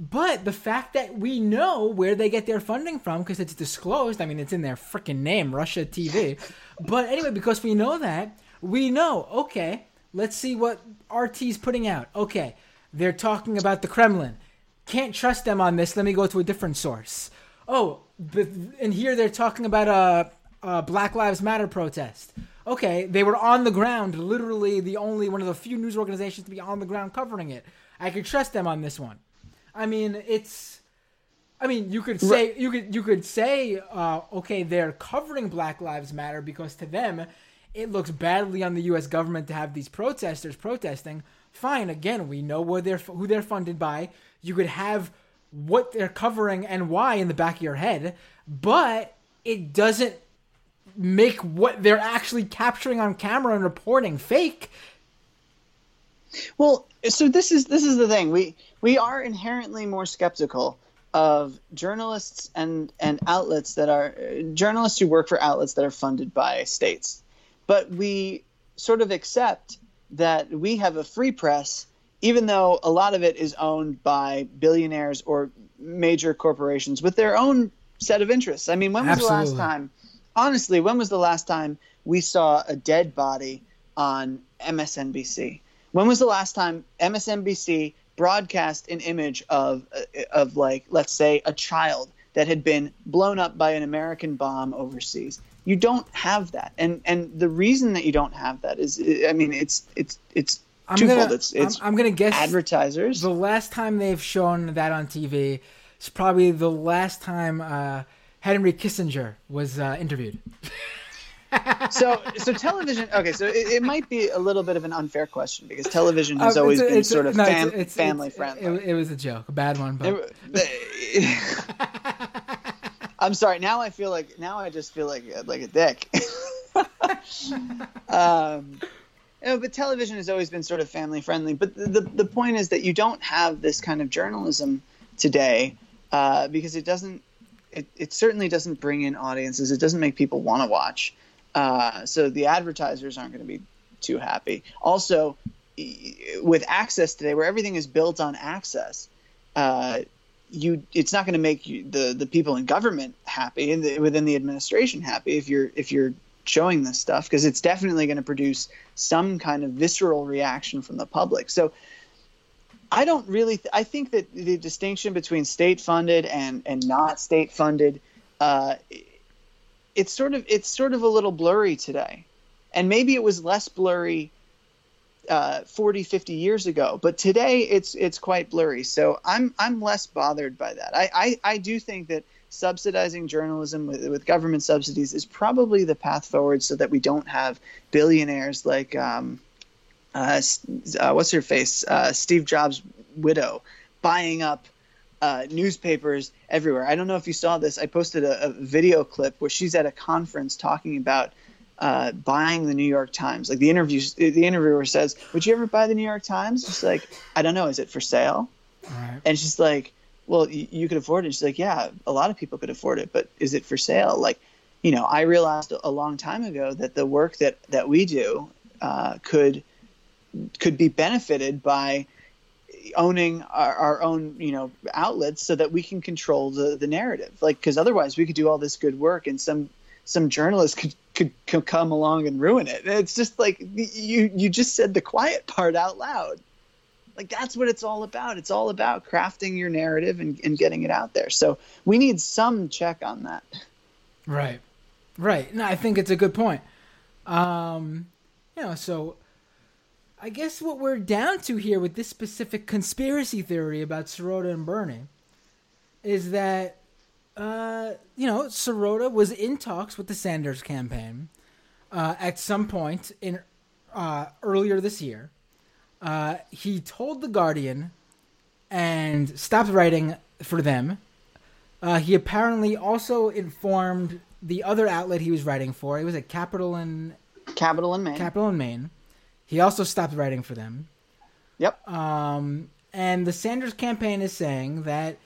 But the fact that we know where they get their funding from because it's disclosed, I mean, it's in their freaking name, Russia TV. but anyway, because we know that, we know, okay, let's see what RT's putting out. Okay, they're talking about the Kremlin. Can't trust them on this. Let me go to a different source. Oh, but, and here they're talking about a, a Black Lives Matter protest. Okay, they were on the ground, literally the only one of the few news organizations to be on the ground covering it. I could trust them on this one. I mean, it's. I mean, you could say you could you could say, uh, okay, they're covering Black Lives Matter because to them, it looks badly on the U.S. government to have these protesters protesting. Fine, again, we know where they're who they're funded by. You could have what they're covering and why in the back of your head, but it doesn't make what they're actually capturing on camera and reporting fake. Well, so this is this is the thing. We we are inherently more skeptical of journalists and and outlets that are journalists who work for outlets that are funded by states. But we sort of accept that we have a free press even though a lot of it is owned by billionaires or major corporations with their own set of interests. I mean, when was Absolutely. the last time honestly, when was the last time we saw a dead body on MSNBC? When was the last time MSNBC broadcast an image of of like let's say a child that had been blown up by an American bomb overseas? You don't have that, and and the reason that you don't have that is, I mean, it's it's it's I'm twofold. gonna, it's it's I'm, I'm gonna guess advertisers. The last time they've shown that on TV is probably the last time uh, Henry Kissinger was uh, interviewed. so so television okay so it, it, might be a little bit of an unfair question because television has Uh, always a- been it's a- sort of no, fam- it's- it's- family it's- friendly It, it was a joke, a bad one, but I'm sorry. Now I feel like now I just feel like like a dick. um, know, but television has always been sort of family friendly. But the, the the point is that you don't have this kind of journalism today uh, because it doesn't. It, it certainly doesn't bring in audiences. It doesn't make people want to watch. Uh, so the advertisers aren't going to be too happy. Also, with access today, where everything is built on access, uh, you it's not going to make you, the the people in government happy and the, within the administration happy if you're if you're showing this stuff because it's definitely going to produce some kind of visceral reaction from the public. So I don't really th- I think that the distinction between state funded and and not state funded uh, it's sort of it's sort of a little blurry today. And maybe it was less blurry uh, 40 50 years ago but today it's it's quite blurry. So i'm i'm less bothered by that. I i, I do think that subsidizing journalism with, with government subsidies is probably the path forward so that we don't have billionaires like um, uh, uh, what's her face? Uh, steve jobs widow buying up uh, newspapers everywhere i don't know if you saw this i posted a, a video clip where she's at a conference talking about uh, buying the New York Times. Like the interview, the interviewer says, "Would you ever buy the New York Times?" She's like, "I don't know. Is it for sale?" Right. And she's like, "Well, you, you could afford it." She's like, "Yeah, a lot of people could afford it, but is it for sale?" Like, you know, I realized a long time ago that the work that that we do uh, could could be benefited by owning our, our own you know outlets so that we can control the the narrative like because otherwise we could do all this good work and some some journalist could, could could come along and ruin it it's just like you you just said the quiet part out loud like that's what it's all about it's all about crafting your narrative and, and getting it out there so we need some check on that Right. Right. No, I think it's a good point. Um, you know, so I guess what we're down to here with this specific conspiracy theory about Sirota and Bernie is that uh, you know, Sirota was in talks with the Sanders campaign uh, at some point in uh, earlier this year. Uh, he told the Guardian and stopped writing for them. Uh, he apparently also informed the other outlet he was writing for. It was at Capital in capital & main Capital & Main. He also stopped writing for them. yep Um, and the Sanders campaign is saying that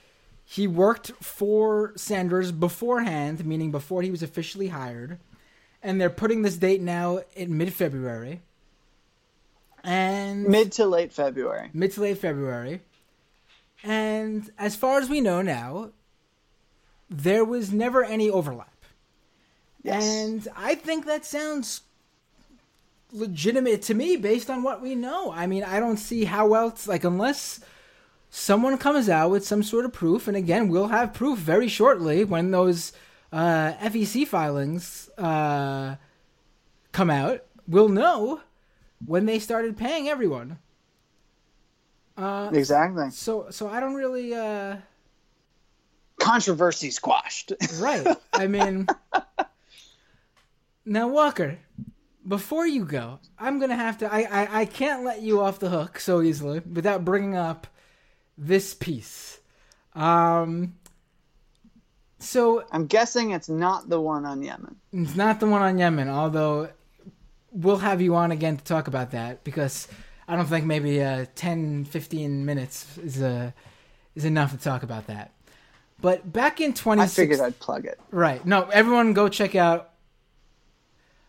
he worked for Sanders beforehand, meaning before he was officially hired, and they're putting this date now in mid February. And Mid to late February. mid to late February. And as far as we know now, there was never any overlap. Yes. And I think that sounds legitimate to me based on what we know. I mean, I don't see how else, like, unless someone comes out with some sort of proof, and again, we'll have proof very shortly when those uh, FEC filings uh, come out, we'll know when they started paying everyone. Uh, Exactly. so, so I don't really. Uh, Controversy squashed. Right. I mean, now Walker, before you go, I'm gonna have to. I, I I can't let you off the hook so easily without bringing up this piece. Um. So I'm guessing it's not the one on Yemen. it's not the one on Yemen, although we'll have you on again to talk about that because I don't think maybe uh, 10, 15 minutes is uh, is enough to talk about that. But back in I 2016, figured I'd plug it. Right. No, everyone go check out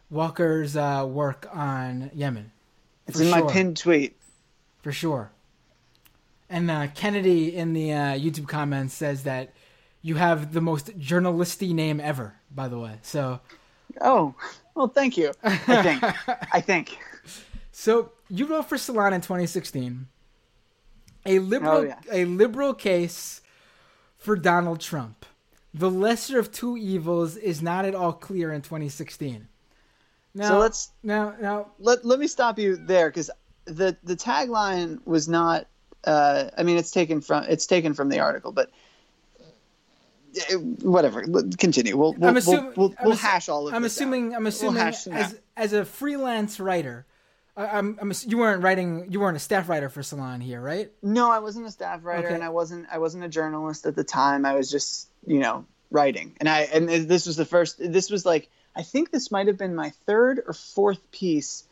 Walker's uh, work on Yemen. It's in my pinned tweet. For sure. And uh, Kennedy in the uh, YouTube comments says that you have the most journalisty name ever, by the way. So, Oh, well, thank you. I think. I think. so you wrote for Salon in 2016 a liberal Oh, yeah. a liberal case for Donald Trump. The lesser of two evils is not at all clear in 2016. Now, So let's now now let, let me stop you there because the the tagline was not. Uh, I mean, it's taken from it's taken from the article, but uh, whatever. Continue. We'll we'll, I'm assuming, we'll, we'll, we'll hash all of I'm this assuming. out. I'm assuming as out. as a freelance writer, I'm, I'm you weren't writing. You weren't a staff writer for Salon here, right? No, I wasn't a staff writer, Okay. and I wasn't I wasn't a journalist at the time. I was just you know writing, and I and this was the first. This was like I think this might have been my third or fourth piece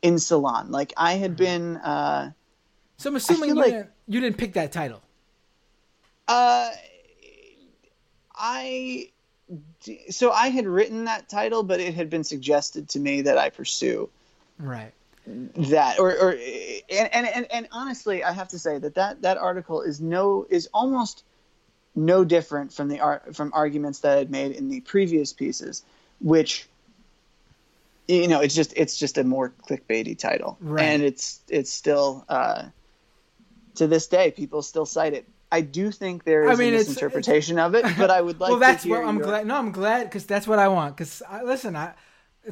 in Salon. Like I had been. Uh, So I'm assuming you, like- didn't, you didn't pick that title. Uh, I so I had written that title, but it had been suggested to me that I pursue Right. that, or or and and and, and honestly, I have to say that that that article is no is almost no different from the art from arguments that I had made in the previous pieces, which you know it's just it's just a more clickbaity title, Right. and it's it's still uh, to this day people still cite it. I do think there is I mean, a it's- misinterpretation of it, but I would like well, that's what I'm your- glad. No, I'm glad because that's what I want. Because listen, I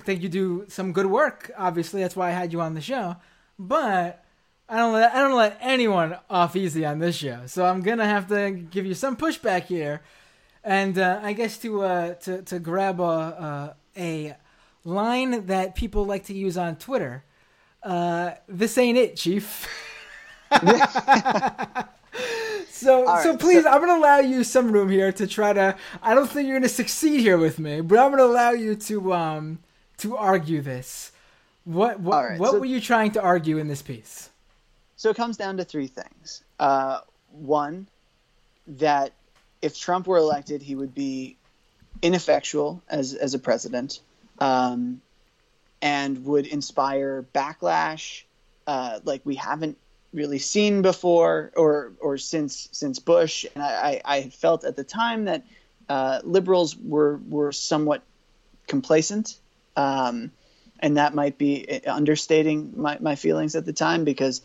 think you do some good work. Obviously, that's why I had you on the show. But I don't let I don't let anyone off easy on this show. So I'm gonna have to give you some pushback here, and uh, I guess to uh, to to grab a uh, a line that people like to use on Twitter. Uh, this ain't it, Chief. So, All so please, so- I'm gonna allow you some room here to try to. I don't think you're gonna succeed here with me, but I'm gonna allow you to um to argue this. What what right, what so- were you trying to argue in this piece? So it comes down to three things. Uh, one, that if Trump were elected, he would be ineffectual as as a president, um, and would inspire backlash uh, like we haven't really seen before or or since since Bush. And I, I, I felt at the time that uh, liberals were were somewhat complacent. Um, and that might be understating my, my feelings at the time because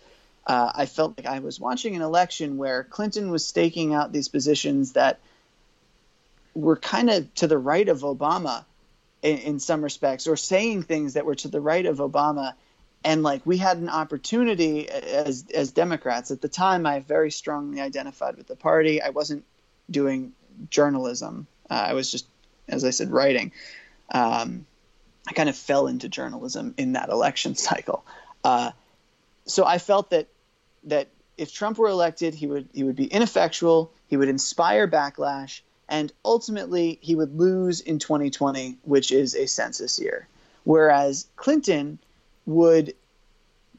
uh, I felt like I was watching an election where Clinton was staking out these positions that were kind of to the right of Obama in, in some respects, or saying things that were to the right of Obama. And like we had an opportunity as as Democrats at the time, I very strongly identified with the party. I wasn't doing journalism. Uh, I was just, as I said, writing. Um, I kind of fell into journalism in that election cycle. Uh, so I felt that that if Trump were elected, he would he would be ineffectual. He would inspire backlash, and ultimately he would lose in 2020, which is a census year. Whereas Clinton would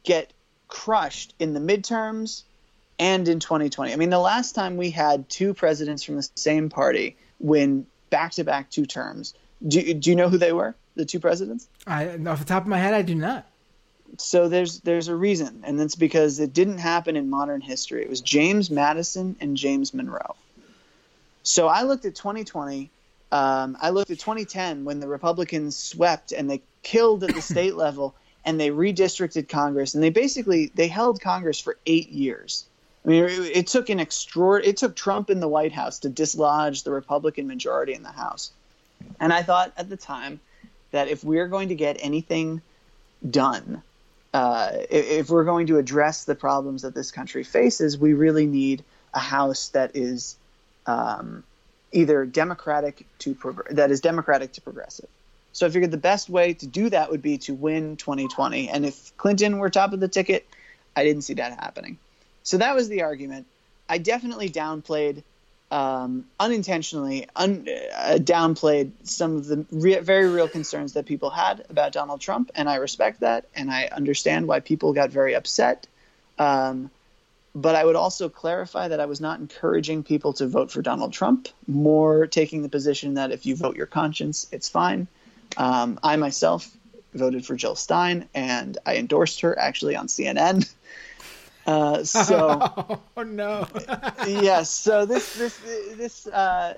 get crushed in the midterms and in 2020. I mean, the last time we had two presidents from the same party win back to back two terms Do, do you know who they were? The two presidents? I, off the top of my head, I do not. So there's there's a reason, and that's because it didn't happen in modern history. It was James Madison and James Monroe. So I looked at 2020. Um, I looked at 2010 when the Republicans swept and they killed at the state level and they redistricted Congress and they basically they held Congress for eight years. I mean, it, it took an extra. It took Trump in the White House to dislodge the Republican majority in the House. And I thought at the time that if we're going to get anything done, uh, if we're going to address the problems that this country faces, we really need a House that is um, either democratic to prog- that is democratic to progressive. So I figured the best way to do that would be to win 2020. And if Clinton were top of the ticket, I didn't see that happening. So that was the argument. I definitely downplayed, um, unintentionally, un- uh, downplayed some of the re- very real concerns that people had about Donald Trump, and I respect that, and I understand why people got very upset. Um, but I would also clarify that I was not encouraging people to vote for Donald Trump, more taking the position that if you vote your conscience, it's fine. Um, I myself voted for Jill Stein, and I endorsed her actually on CNN. Uh, so, oh no, yes. So this this this uh,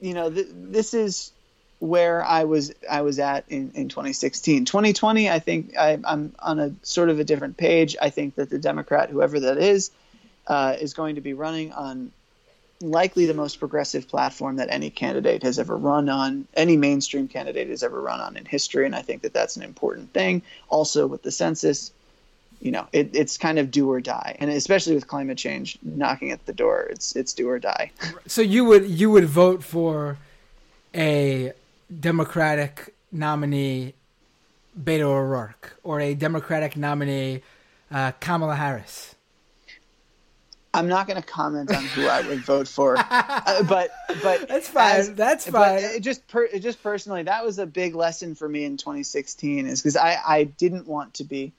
you know th- this is where I was I was at in, in 2016. 2020, I think I, am on a sort of a different page. I think that the Democrat, whoever that is, uh, is going to be running on likely the most progressive platform that any candidate has ever run on, any mainstream candidate has ever run on in history. And I think that that's an important thing. Also, with the census, you know, it, it's kind of do or die, and especially with climate change knocking at the door, it's it's do or die. So you would you would vote for a Democratic nominee, Beto O'Rourke, or a Democratic nominee, uh, Kamala Harris. I'm not going to comment on who I would vote for, uh, but but that's fine. As, that's fine. just per, just personally, that was a big lesson for me in 2016, is because I I didn't want to be.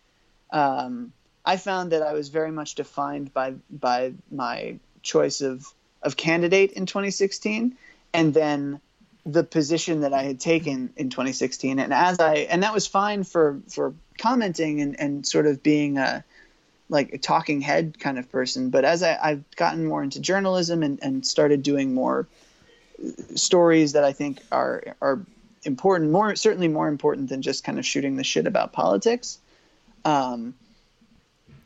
Um, I found that I was very much defined by by my choice of of candidate in 2016, and then the position that I had taken in 2016, and as I and that was fine for for commenting and and sort of being a like a talking head kind of person. But as I, have gotten more into journalism and, and started doing more stories that I think are are important, more certainly more important than just kind of shooting the shit about politics. Um,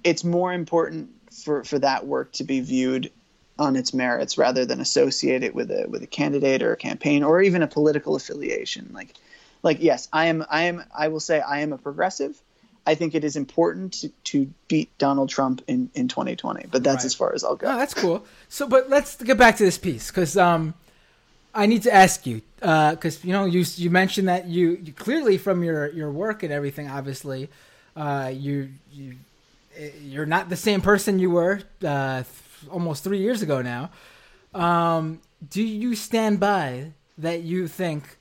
it's more important for, for that work to be viewed on its merits rather than associate it with a with a candidate or a campaign or even a political affiliation. Like like yes, I am I am I will say I am a progressive I think it is important to, to beat Donald Trump in, in 2020. But that's right. as far as I'll go. That's cool. So, but let's get back to this piece because um, I need to ask you because uh, you know you you mentioned that you, you, clearly from your your work and everything, obviously, uh, you you you're not the same person you were uh, almost three years ago now. Um, do you stand by that? You think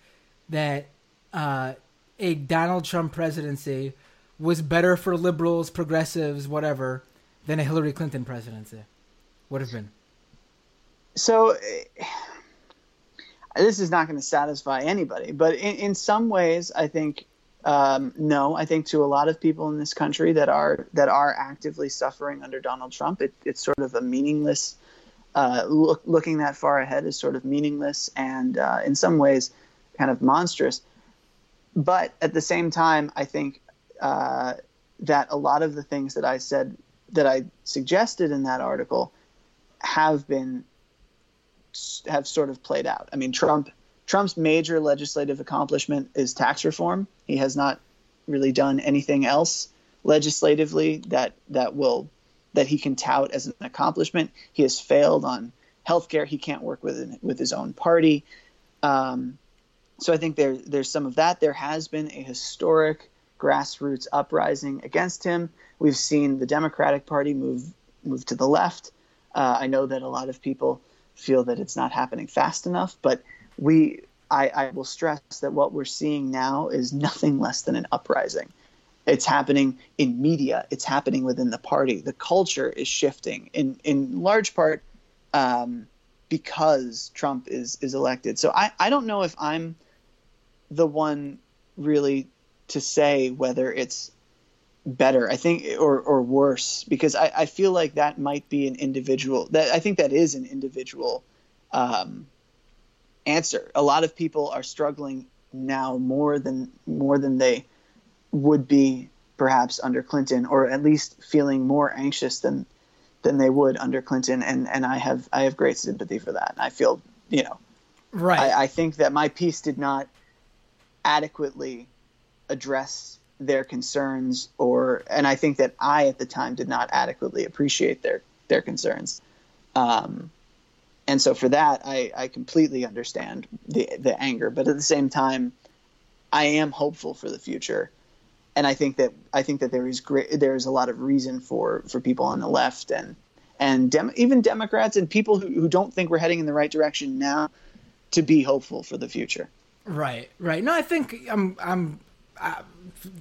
that uh, a Donald Trump presidency was better for liberals, progressives, whatever, than a Hillary Clinton presidency would have been? So, this is not going to satisfy anybody, but in, in some ways, I think um, no. I think to a lot of people in this country that are that are actively suffering under Donald Trump, it, it's sort of a meaningless. Uh, look, looking that far ahead is sort of meaningless and, uh, in some ways, kind of monstrous. But at the same time, I think uh, that a lot of the things that I said that I suggested in that article have been have sort of played out. I mean, Trump Trump's major legislative accomplishment is tax reform. He has not really done anything else legislatively that that will that he can tout as an accomplishment. He has failed on healthcare. He can't work with with his own party. Um, so I think there there's some of that. There has been a historic grassroots uprising against him. We've seen the Democratic Party move move to the left. Uh, I know that a lot of people feel that it's not happening fast enough, but we I, I will stress that what we're seeing now is nothing less than an uprising. It's happening in media. It's happening within the party. The culture is shifting in in large part um, because Trump is is elected. So I, I don't know if I'm the one really to say whether it's better. I think or or worse because I, I feel like that might be an individual. That I think that is an individual um, answer. A lot of people are struggling now more than more than they would be perhaps under Clinton, or at least feeling more anxious than than they would under Clinton. And and I have I have great sympathy for that. I feel you know, right. I, I think that my piece did not adequately address their concerns, or and I think that I at the time did not adequately appreciate their their concerns. Um, and so for that, I, I completely understand the the anger, but at the same time, I am hopeful for the future and I think that I think that there is great there is a lot of reason for for people on the left and and dem- even Democrats and people who, who don't think we're heading in the right direction now to be hopeful for the future. Right, right. No, I think I'm I'm.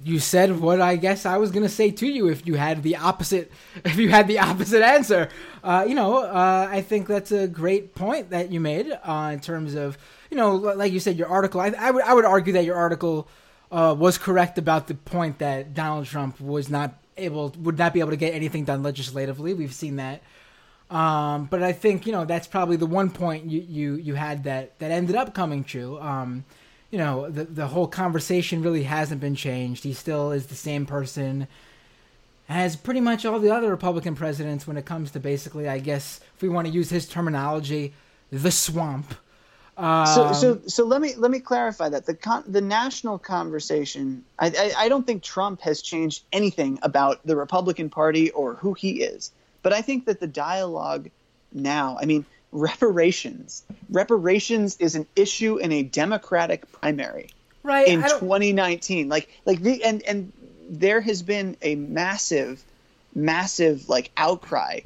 You said what I guess I was gonna say to you if you had the opposite if you had the opposite answer. Uh, you know, uh, I think that's a great point that you made uh, in terms of you know, like you said, your article. I, I would I would argue that your article uh, was correct about the point that Donald Trump was not able would not be able to get anything done legislatively. We've seen that. Um, but I think you know that's probably the one point you, you, you had that that ended up coming true. Um, you know the the whole conversation really hasn't been changed. He still is the same person as pretty much all the other Republican presidents when it comes to basically, I guess, if we want to use his terminology, the swamp. Um, so, so, so let me let me clarify that the con- the national conversation. I, I, I don't think Trump has changed anything about the Republican Party or who he is, but I think that the dialogue now. I mean, reparations. Reparations is an issue in a Democratic primary, right? In 2019, like like the and and there has been a massive, massive like outcry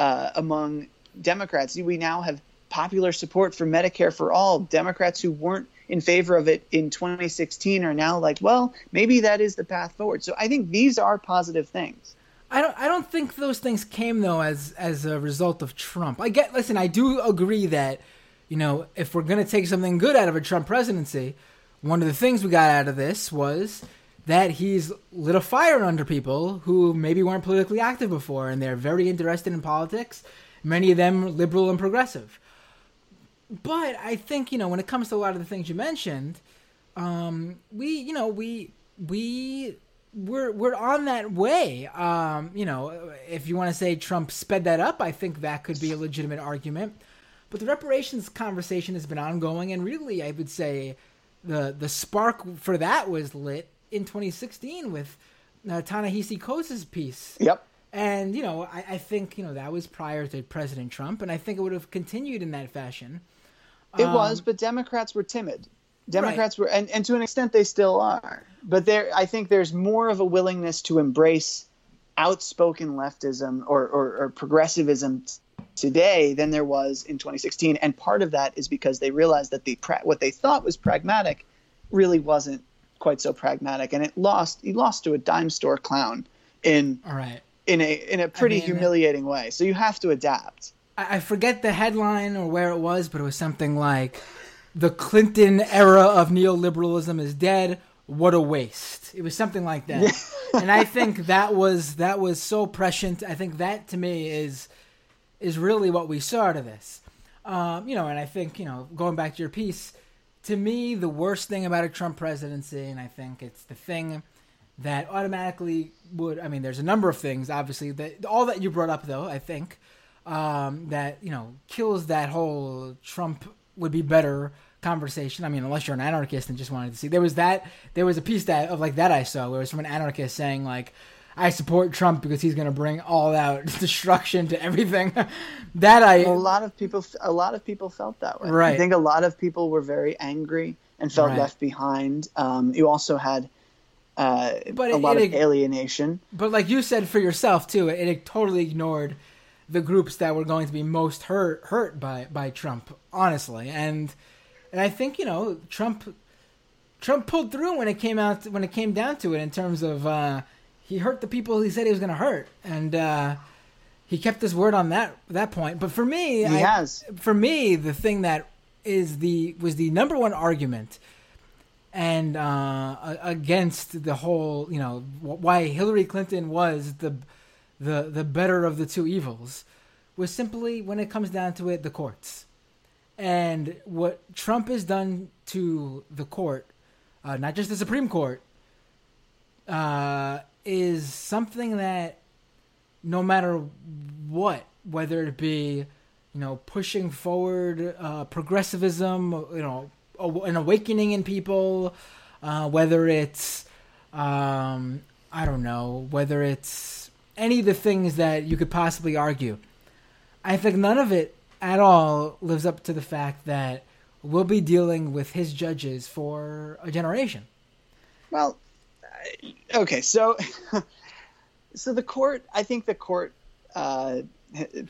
uh, among Democrats. We now have popular support for Medicare for all. Democrats who weren't in favor of it in 2016 are now like, well, maybe that is the path forward. So I think these are positive things. I don't. I don't think those things came though as as a result of Trump. I get. Listen, I do agree that, you know, if we're gonna take something good out of a Trump presidency, one of the things we got out of this was that he's lit a fire under people who maybe weren't politically active before, and they're very interested in politics. Many of them liberal and progressive but I think you know when it comes to a lot of the things you mentioned, um, we you know we we we're we're on that way. Um, you know, if you want to say Trump sped that up, I think that could be a legitimate argument. But the reparations conversation has been ongoing, and really, I would say the the spark for that was lit in 2016 with uh, Ta-Nehisi piece. Yep. And you know, I, I think you know that was prior to President Trump, and I think it would have continued in that fashion. It um, was, but Democrats were timid. Democrats right. were, and, and to an extent, they still are. But there, I think there's more of a willingness to embrace outspoken leftism or, or, or progressivism today than there was in 2016. And part of that is because they realized that the what they thought was pragmatic really wasn't quite so pragmatic, and it lost. He lost to a dime store clown in all right in a in a pretty I mean, humiliating way. So you have to adapt. I forget the headline or where it was, but it was something like the Clinton era of neoliberalism is dead. What a waste. It was something like that. and I think that was that was so prescient. I think that to me is is really what we saw to this. Um, you know, and I think, you know, going back to your piece, to me the worst thing about a Trump presidency, and I think it's the thing that automatically would I mean there's a number of things obviously that all that you brought up though, I think um, that you know kills that whole Trump would be better conversation. I mean, unless you're an anarchist and just wanted to see. There was that. There was a piece that of like that I saw where it was from an anarchist saying like. I support Trump because he's going to bring all out destruction to everything. that I a lot of people a lot of people felt that way. Right. I think a lot of people were very angry and felt right. left behind. Um, you also had uh, but a it, lot it, of alienation. But like you said for yourself too, it, it totally ignored the groups that were going to be most hurt hurt by by Trump, honestly. And and I think you know Trump Trump pulled through when it came out when it came down to it in terms of uh, he hurt the people he said he was going to hurt, and uh, he kept his word on that that point. But for me, he I, has. For me, the thing that is the was the number one argument and uh, against the whole, you know, why Hillary Clinton was the the the better of the two evils was simply when it comes down to it, the courts. And what Trump has done to the court, uh, not just the Supreme Court, uh, is something that no matter what, whether it be, you know, pushing forward uh, progressivism, you know, an awakening in people, uh, whether it's, um, I don't know, whether it's any of the things that you could possibly argue. I think none of it at all lives up to the fact that we'll be dealing with his judges for a generation. Well, okay, so so the court, I think the court uh,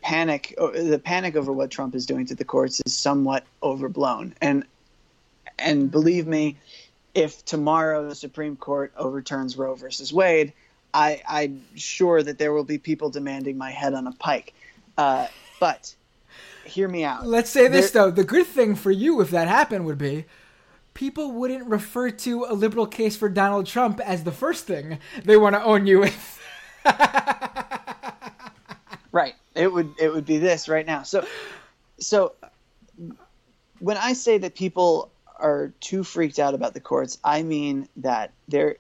panic, the panic over what Trump is doing to the courts is somewhat overblown, and and believe me, if tomorrow the Supreme Court overturns Roe versus Wade, I, I'm sure that there will be people demanding my head on a pike. Uh, but hear me out. Let's say this there, though: the good thing for you, if that happened, would be people wouldn't refer to a liberal case for Donald Trump as the first thing they want to own you with. right. It would it would be this right now. So so when I say that people are too freaked out about the courts, I mean that there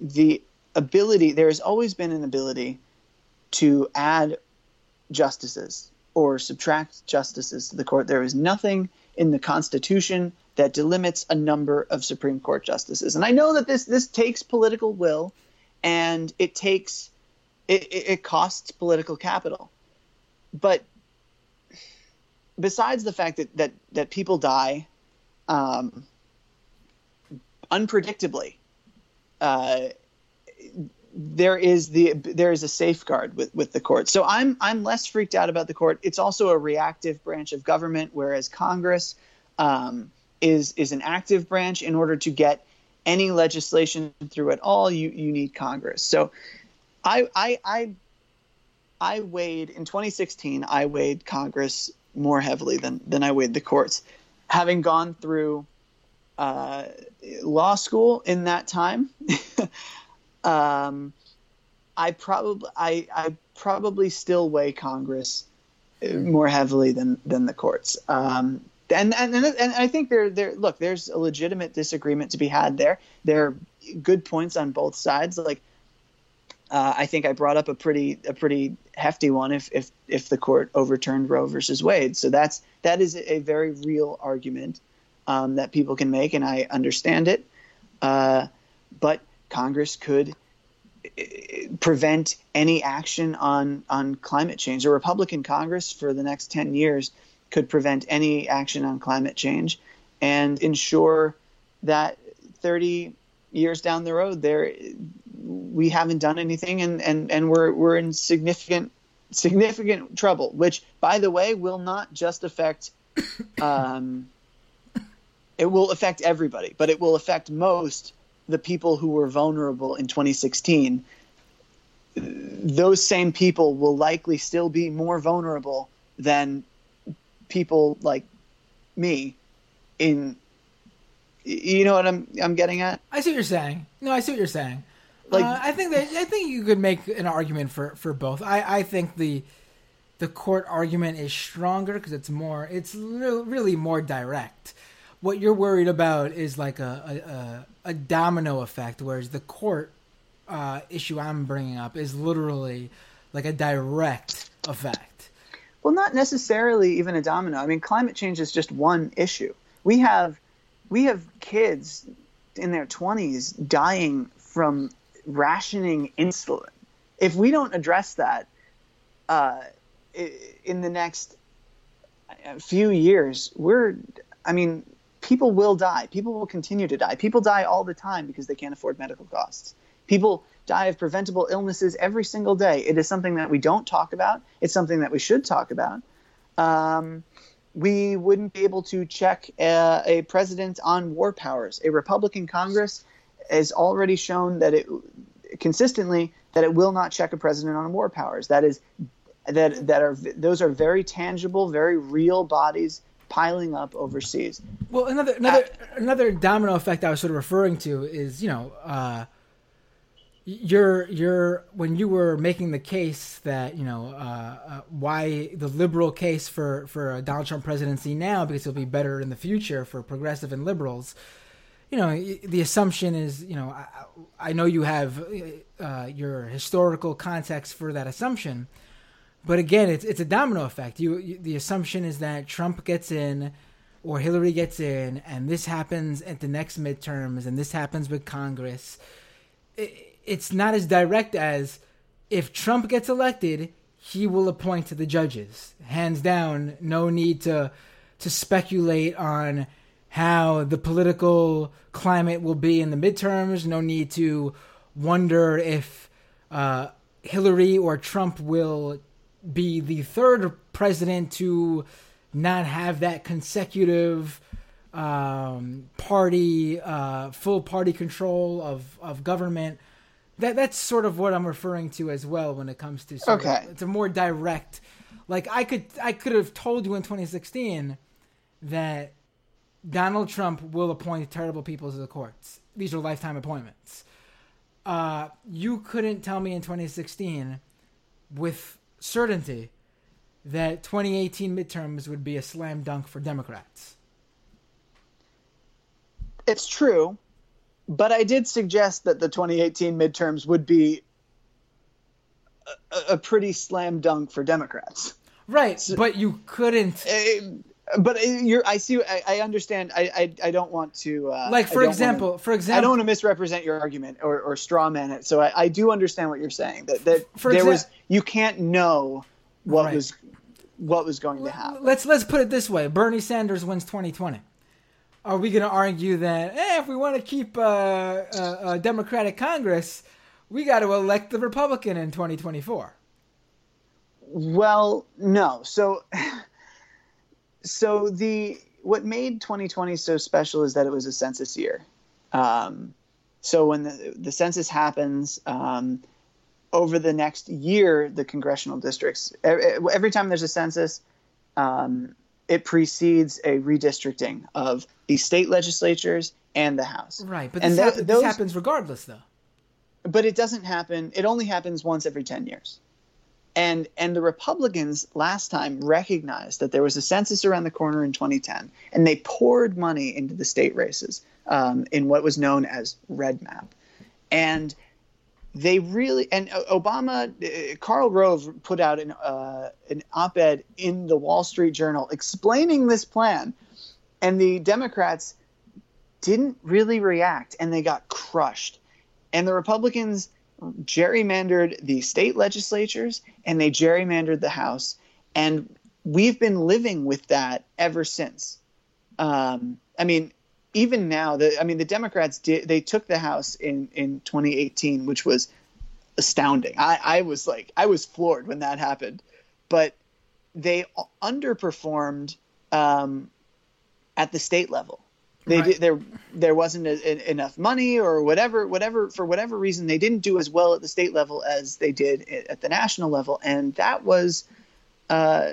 the ability there has always been an ability to add justices or subtract justices to the court. There is nothing in the Constitution that delimits a number of Supreme Court justices. And I know that this this takes political will, and it takes it, it costs political capital. But besides the fact that that that people die um, unpredictably, uh, there is the there is a safeguard with, with the court. So I'm I'm less freaked out about the court. It's also a reactive branch of government, whereas Congress um, is is an active branch. In order to get any legislation through at all, you you need Congress. So I I I, I weighed in 2016. I weighed Congress more heavily than than I weighed the courts, having gone through uh, law school in that time. um, I probably I, I probably still weigh Congress more heavily than than the courts. Um, and, and and I think there there look there's a legitimate disagreement to be had there. There are good points on both sides. Like uh, I think I brought up a pretty a pretty hefty one if if if the court overturned Roe versus Wade. So that's that is a very real argument um, that people can make, and I understand it. Uh, but Congress could uh, prevent any action on on climate change. A Republican Congress for the next ten years could prevent any action on climate change and ensure that 30 years down the road there we haven't done anything and and and we're we're in significant significant trouble which by the way will not just affect um, it will affect everybody but it will affect most the people who were vulnerable in 2016 those same people will likely still be more vulnerable than people like me in you know what I'm I'm getting at? I see what you're saying. No, I see what you're saying. Like uh, I think that I think you could make an argument for for both. I I think the the court argument is stronger because it's more it's really more direct. What you're worried about is like a a, a domino effect, whereas the court uh, issue I'm bringing up is literally like a direct effect. Well, not necessarily even a domino. I mean, climate change is just one issue. We have we have kids in their 20s dying from rationing insulin. If we don't address that uh, in the next uh, few years, we're, I mean, people will die. People will continue to die. People die all the time because they can't afford medical costs. People die of preventable illnesses every single day. It is something that we don't talk about. It's something that we should talk about. Um, we wouldn't be able to check a, a, president on war powers. A Republican Congress has already shown that it consistently that it will not check a president on war powers. That is that that are those are very tangible, very real bodies piling up overseas. Well, another another uh, another domino effect I was sort of referring to is you know. Uh, you're you're when you were making the case that you know uh, uh, why the liberal case for for a Donald Trump presidency now because it'll be better in the future for progressive and liberals. You know the assumption is you know I, I know you have uh, your historical context for that assumption, but again it's it's a domino effect. You, you the assumption is that Trump gets in or Hillary gets in, and this happens at the next midterms, and this happens with Congress. It, it's not as direct as if Trump gets elected, he will appoint the judges. Hands down, no need to to speculate on how the political climate will be in the midterms. No need to wonder if uh, Hillary or Trump will be the third president to not have that consecutive um, party, uh, full party control of, of government that that's sort of what I'm referring to as well when it comes to okay. Of, it's a more direct. Like I could I could have told you in 2016 that Donald Trump will appoint terrible people to the courts. These are lifetime appointments. Uh, you couldn't tell me in 2016 with certainty that 2018 midterms would be a slam dunk for Democrats. It's true, but I did suggest that the 2018 midterms would be a, a pretty slam dunk for Democrats. Right, so, but you couldn't. Uh, but you're, I see. I, I understand. I, I, I, don't want to. Uh, like for example, wanna, for example, I don't want to misrepresent your argument or, or straw man it. So I, I do understand what you're saying. That that for there exa- was you can't know what right. was what was going to happen. Let's let's put it this way: Bernie Sanders wins 2020 are we going to argue that eh, if we want to keep uh, a, a Democratic Congress, we got to elect the Republican in 2024? Well, no. So, so the what made 2020 so special is that it was a census year. Um, so when the, the census happens, um, over the next year, the congressional districts, every time there's a census, um, it precedes a redistricting of the state legislatures and the House. Right, but this, th- those, this happens regardless, though. But it doesn't happen. It only happens once every ten years. And and the Republicans last time recognized that there was a census around the corner in 2010, and they poured money into the state races um, in what was known as REDMAP, and they really and Obama, uh, Karl Rove put out an uh, an op-ed in the Wall Street Journal explaining this plan, and the Democrats didn't really react, and they got crushed, and the Republicans gerrymandered the state legislatures and they gerrymandered the House, and we've been living with that ever since. Um, I mean, even now, the I mean, the Democrats did they took the House in in 2018, which was astounding. I, I was like, I was floored when that happened, but they underperformed um, at the state level. They right. did, there there wasn't a, a, enough money or whatever whatever for whatever reason they didn't do as well at the state level as they did at the national level, and that was, uh,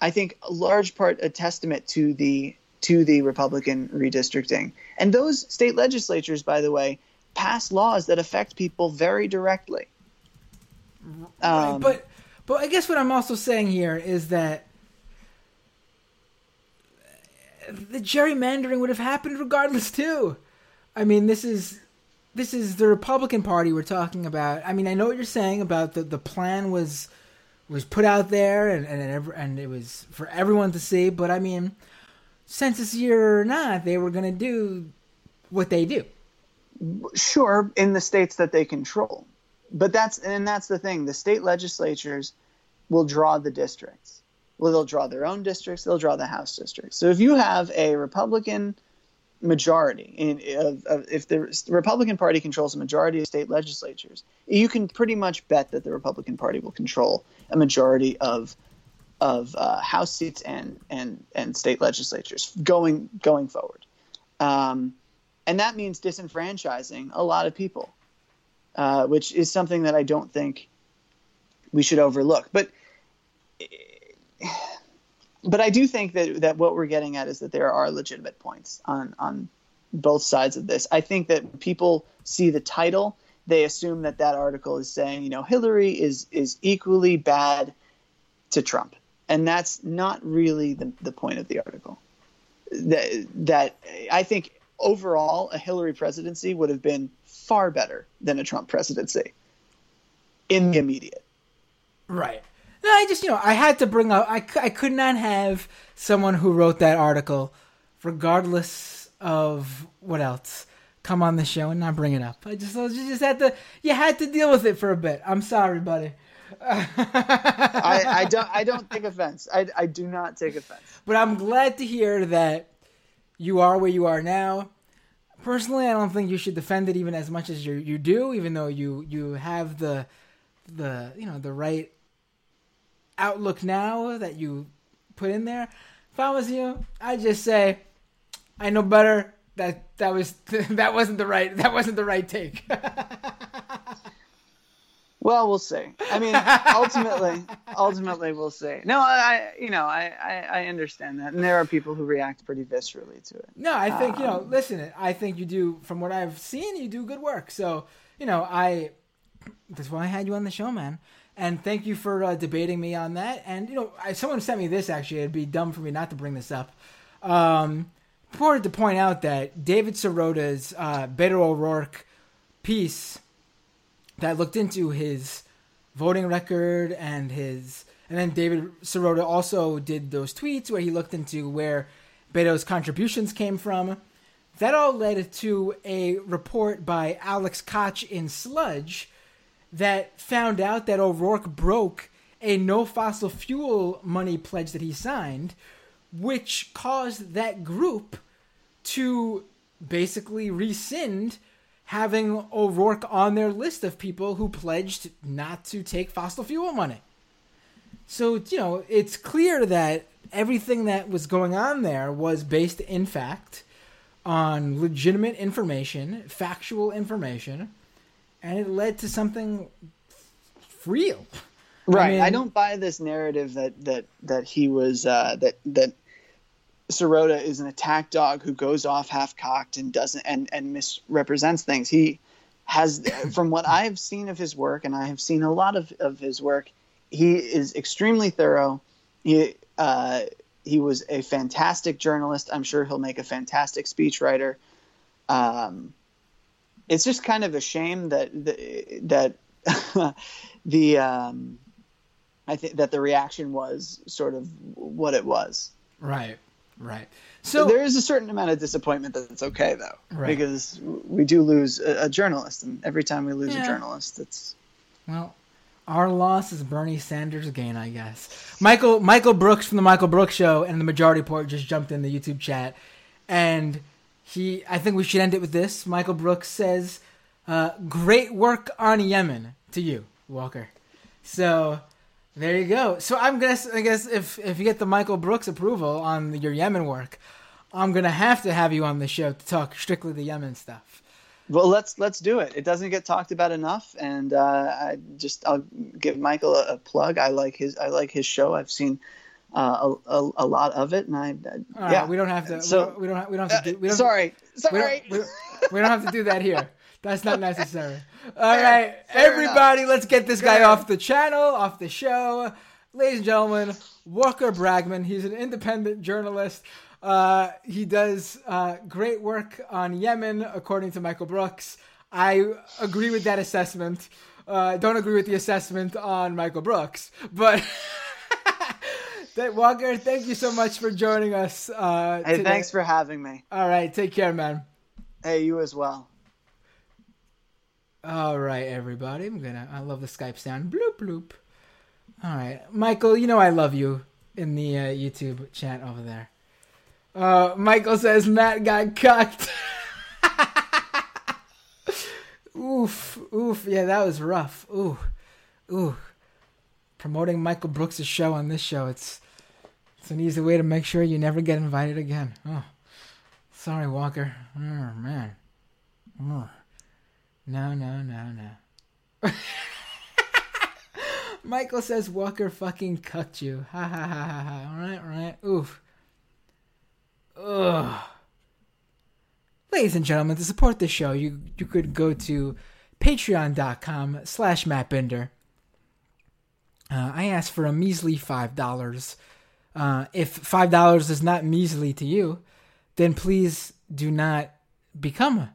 I think, a large part a testament to the to the Republican redistricting. And those state legislatures, by the way, pass laws that affect people very directly. Um, but but I guess what I'm also saying here is that the gerrymandering would have happened regardless too. I mean, this is this is the Republican Party we're talking about. I mean, I know what you're saying about the the plan was was put out there and and and it was for everyone to see, but I mean, census year or not, they were going to do what they do. Sure, in the states that they control. But that's and that's the thing. The state legislatures will draw the districts. Well, they'll draw their own districts. They'll draw the House districts. So if you have a Republican majority in if the Republican Party controls a majority of state legislatures, you can pretty much bet that the Republican Party will control a majority of of uh, House seats and and and state legislatures going going forward, um, and that means disenfranchising a lot of people, uh, which is something that I don't think we should overlook. But but I do think that that what we're getting at is that there are legitimate points on on both sides of this. I think that people see the title, they assume that that article is saying, you know, Hillary is is equally bad to Trump, and that's not really the the point of the article. That that I think overall a Hillary presidency would have been far better than a Trump presidency in the immediate. Right. No, I just, you know, I had to bring up, I, I could not have someone who wrote that article, regardless of what else, come on the show and not bring it up. I just, I just had to, you had to deal with it for a bit. I'm sorry, buddy. I, I don't, I don't take offense. I, I do not take offense. But I'm glad to hear that you are where you are now. Personally, I don't think you should defend it even as much as you you do, even though you you have the the you know the right outlook now that you put in there. If I was you, I'd just say, I know better. That that was that wasn't the right that wasn't the right take. Well, we'll see. I mean, ultimately, ultimately, we'll see. No, I, you know, I, I, I, understand that, and there are people who react pretty viscerally to it. No, I think um, you know. Um, listen, I think you do. From what I've seen, you do good work. So, you know, I. That's why I had you on the show, man. And thank you for uh, debating me on that. And you know, I, someone sent me this. Actually, it'd be dumb for me not to bring this up. Um, important to point out that David Sirota's uh, Beto O'Rourke piece that looked into his voting record and his and then David Sirota also did those tweets where he looked into where Beto's contributions came from. That all led to a report by Alex Kotch in Sludge that found out that O'Rourke broke a no fossil fuel money pledge that he signed, which caused that group to basically rescind having O'Rourke on their list of people who pledged not to take fossil fuel money. So, you know, it's clear that everything that was going on there was based, in fact, on legitimate information, factual information, and it led to something real. Right. I, mean, I don't buy this narrative that that that he was uh, that that Sirota is an attack dog who goes off half cocked and doesn't and and misrepresents things. He has, from what I've seen of his work, and I have seen a lot of of his work, he is extremely thorough. He uh, he was a fantastic journalist. I'm sure he'll make a fantastic speechwriter. Um, it's just kind of a shame that the, that the um, I think that the reaction was sort of what it was. Right. Right. So there is a certain amount of disappointment that's okay though, right. because we do lose a, a, journalist, and every time we lose yeah. a journalist, it's well, our loss is Bernie Sanders' gain, I guess. Michael Michael Brooks from the Michael Brooks Show and the Majority Report just jumped in the YouTube chat, and he. I think we should end it with this. Michael Brooks says, uh, "Great work on Yemen to you, Walker." So there you go. So I'm gonna. I guess if if you get the Michael Brooks approval on your Yemen work, I'm gonna have to have you on the show to talk strictly the Yemen stuff. Well, let's let's do it. It doesn't get talked about enough, and uh, I just I'll give Michael a, a, plug. I like his I like his show. I've seen uh, a, a, a, lot of it, and I, I yeah. we don't have to. So we don't we don't have to. Do, we don't, sorry, sorry. We don't, we, don't have to do that here. That's not necessary. All right, Fair everybody, enough. let's get this guy off the channel, off the show. Ladies and gentlemen, Walker Bragman. He's an independent journalist. Uh, he does uh, great work on Yemen, according to Michael Brooks. I agree with that assessment. Uh, don't agree with the assessment on Michael Brooks, but. Walker, thank you so much for joining us. Uh, hey, today. thanks for having me. All right, take care, man. Hey, you as well. All right, everybody. I'm gonna. I love the Skype sound. Bloop bloop. All right, Michael. You know I love you in the uh, YouTube chat over there. Uh, Michael says Matt got cucked. oof, oof. Yeah, that was rough. Ooh, ooh. Promoting Michael Brooks' show on this show. It's it's an easy way to make sure you never get invited again. Oh, sorry, Walker. Oh man. Oh. No, no, no, no. Michael says Walker fucking cucked you. Ha ha ha ha ha. All right, all right. Oof. Ugh. Ladies and gentlemen, to support this show, you you could go to patreon.com slash mattbinder. Uh, I asked for a measly five dollars. Uh, if five dollars is not measly to you, then please do not become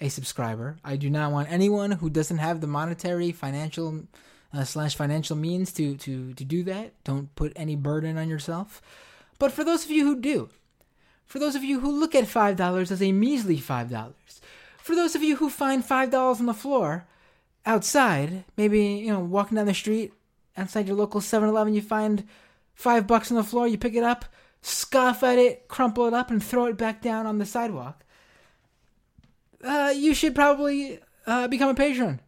a subscriber. I do not want anyone who doesn't have the monetary, financial uh, slash financial means to to to do that. Don't put any burden on yourself. But for those of you who do, for those of you who look at five dollars as a measly five dollars, for those of you who find five dollars on the floor outside, maybe you know walking down the street outside your local 7-Eleven, you find five bucks on the floor, you pick it up, scoff at it, crumple it up, and throw it back down on the sidewalk. Uh, you should probably uh, become a patron.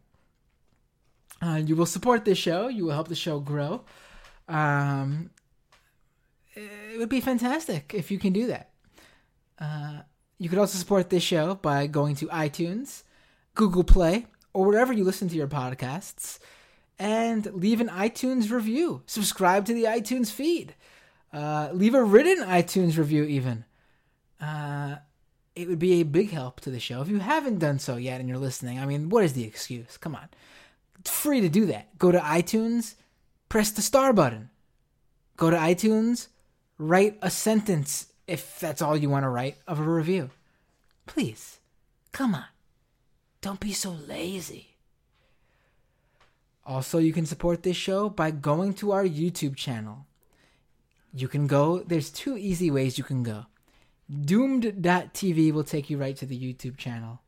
Uh, you will support this show. You will help the show grow. Um, it would be fantastic if you can do that. Uh, you could also support this show by going to iTunes, Google Play, or wherever you listen to your podcasts and leave an iTunes review. Subscribe to the iTunes feed. Uh, leave a written iTunes review, even. Uh, it would be a big help to the show. If you haven't done so yet and you're listening, I mean, what is the excuse? Come on. It's free to do that. Go to iTunes, press the star button. Go to iTunes, write a sentence if that's all you want to write of a review. Please, come on. Don't be so lazy. Also, you can support this show by going to our YouTube channel. You can go, there's two easy ways you can go. Doomed.tv will take you right to the YouTube channel.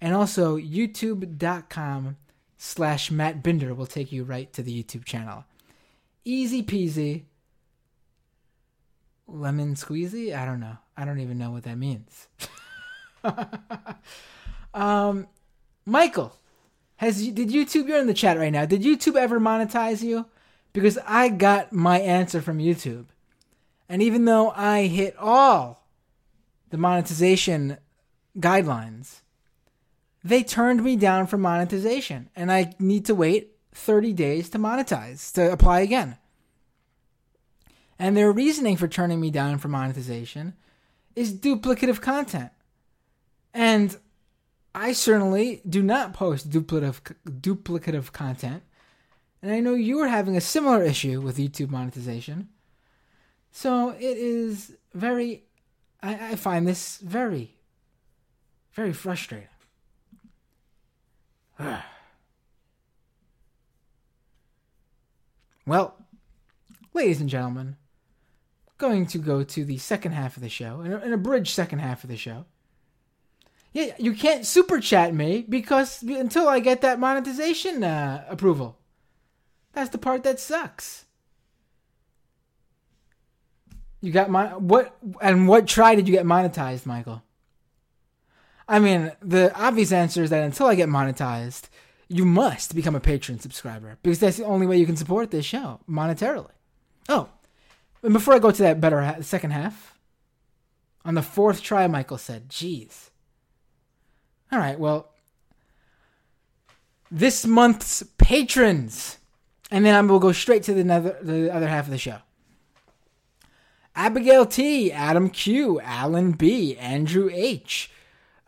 And also, youtube.com slash Matt Binder will take you right to the YouTube channel. Easy peasy. Lemon squeezy? I don't know. I don't even know what that means. um, Michael, has did YouTube? You're in the chat right now. Did YouTube ever monetize you? Because I got my answer from YouTube, and even though I hit all the monetization guidelines, they turned me down for monetization, and I need to wait 30 days to monetize to apply again. And their reasoning for turning me down for monetization is duplicative content. And I certainly do not post duplicative duplicative content, and I know you are having a similar issue with YouTube monetization. So it is very, I, I find this very, very frustrating. well, ladies and gentlemen, going to go to the second half of the show, an abridged second half of the show. Yeah, you can't super chat me because until I get that monetization uh, approval. That's the part that sucks. You got my what and what try did you get monetized, Michael? I mean, the obvious answer is that until I get monetized, you must become a patron subscriber because that's the only way you can support this show monetarily. Oh, and before I go to that better ha- second half, on the fourth try, Michael said, "Geez." All right, well, this month's patrons, and then I will go straight to the other, the other half of the show. Abigail T, Adam Q, Alan B, Andrew H,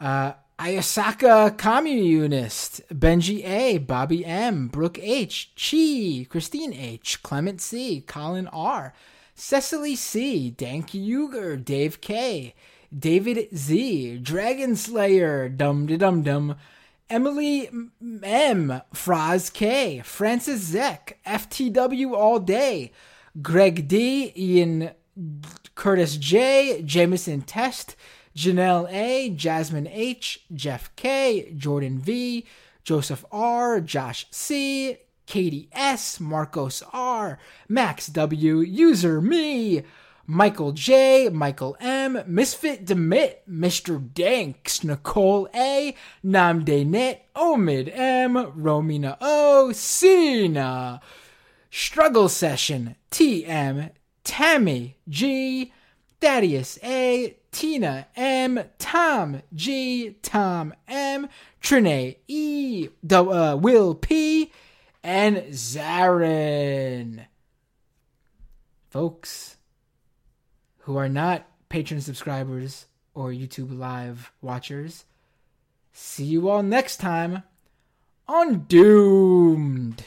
uh, Ayasaka Communist, Benji A, Bobby M, Brooke H, Chi, Christine H, Clement C, Colin R, Cecily C, Dank Uger, Dave K, David Z, Dragon Slayer, Dum Dum Dum, Emily M, Fraz K, Francis Zek, FTW All Day, Greg D, Ian Curtis J, Jameson Test, Janelle A, Jasmine H, Jeff K, Jordan V, Joseph R, Josh C, Katie S, Marcos R, Max W, User Me, Michael J, Michael M, Misfit Demit, Mr. Danks, Nicole A, Namde Net, Omid M, Romina O, Sina, Struggle Session, TM, Tammy G, Thaddeus A, Tina M, Tom G, Tom M, Trine E, uh, Will P, and Zarin. Folks who are not patron subscribers or YouTube live watchers. See you all next time on Doomed.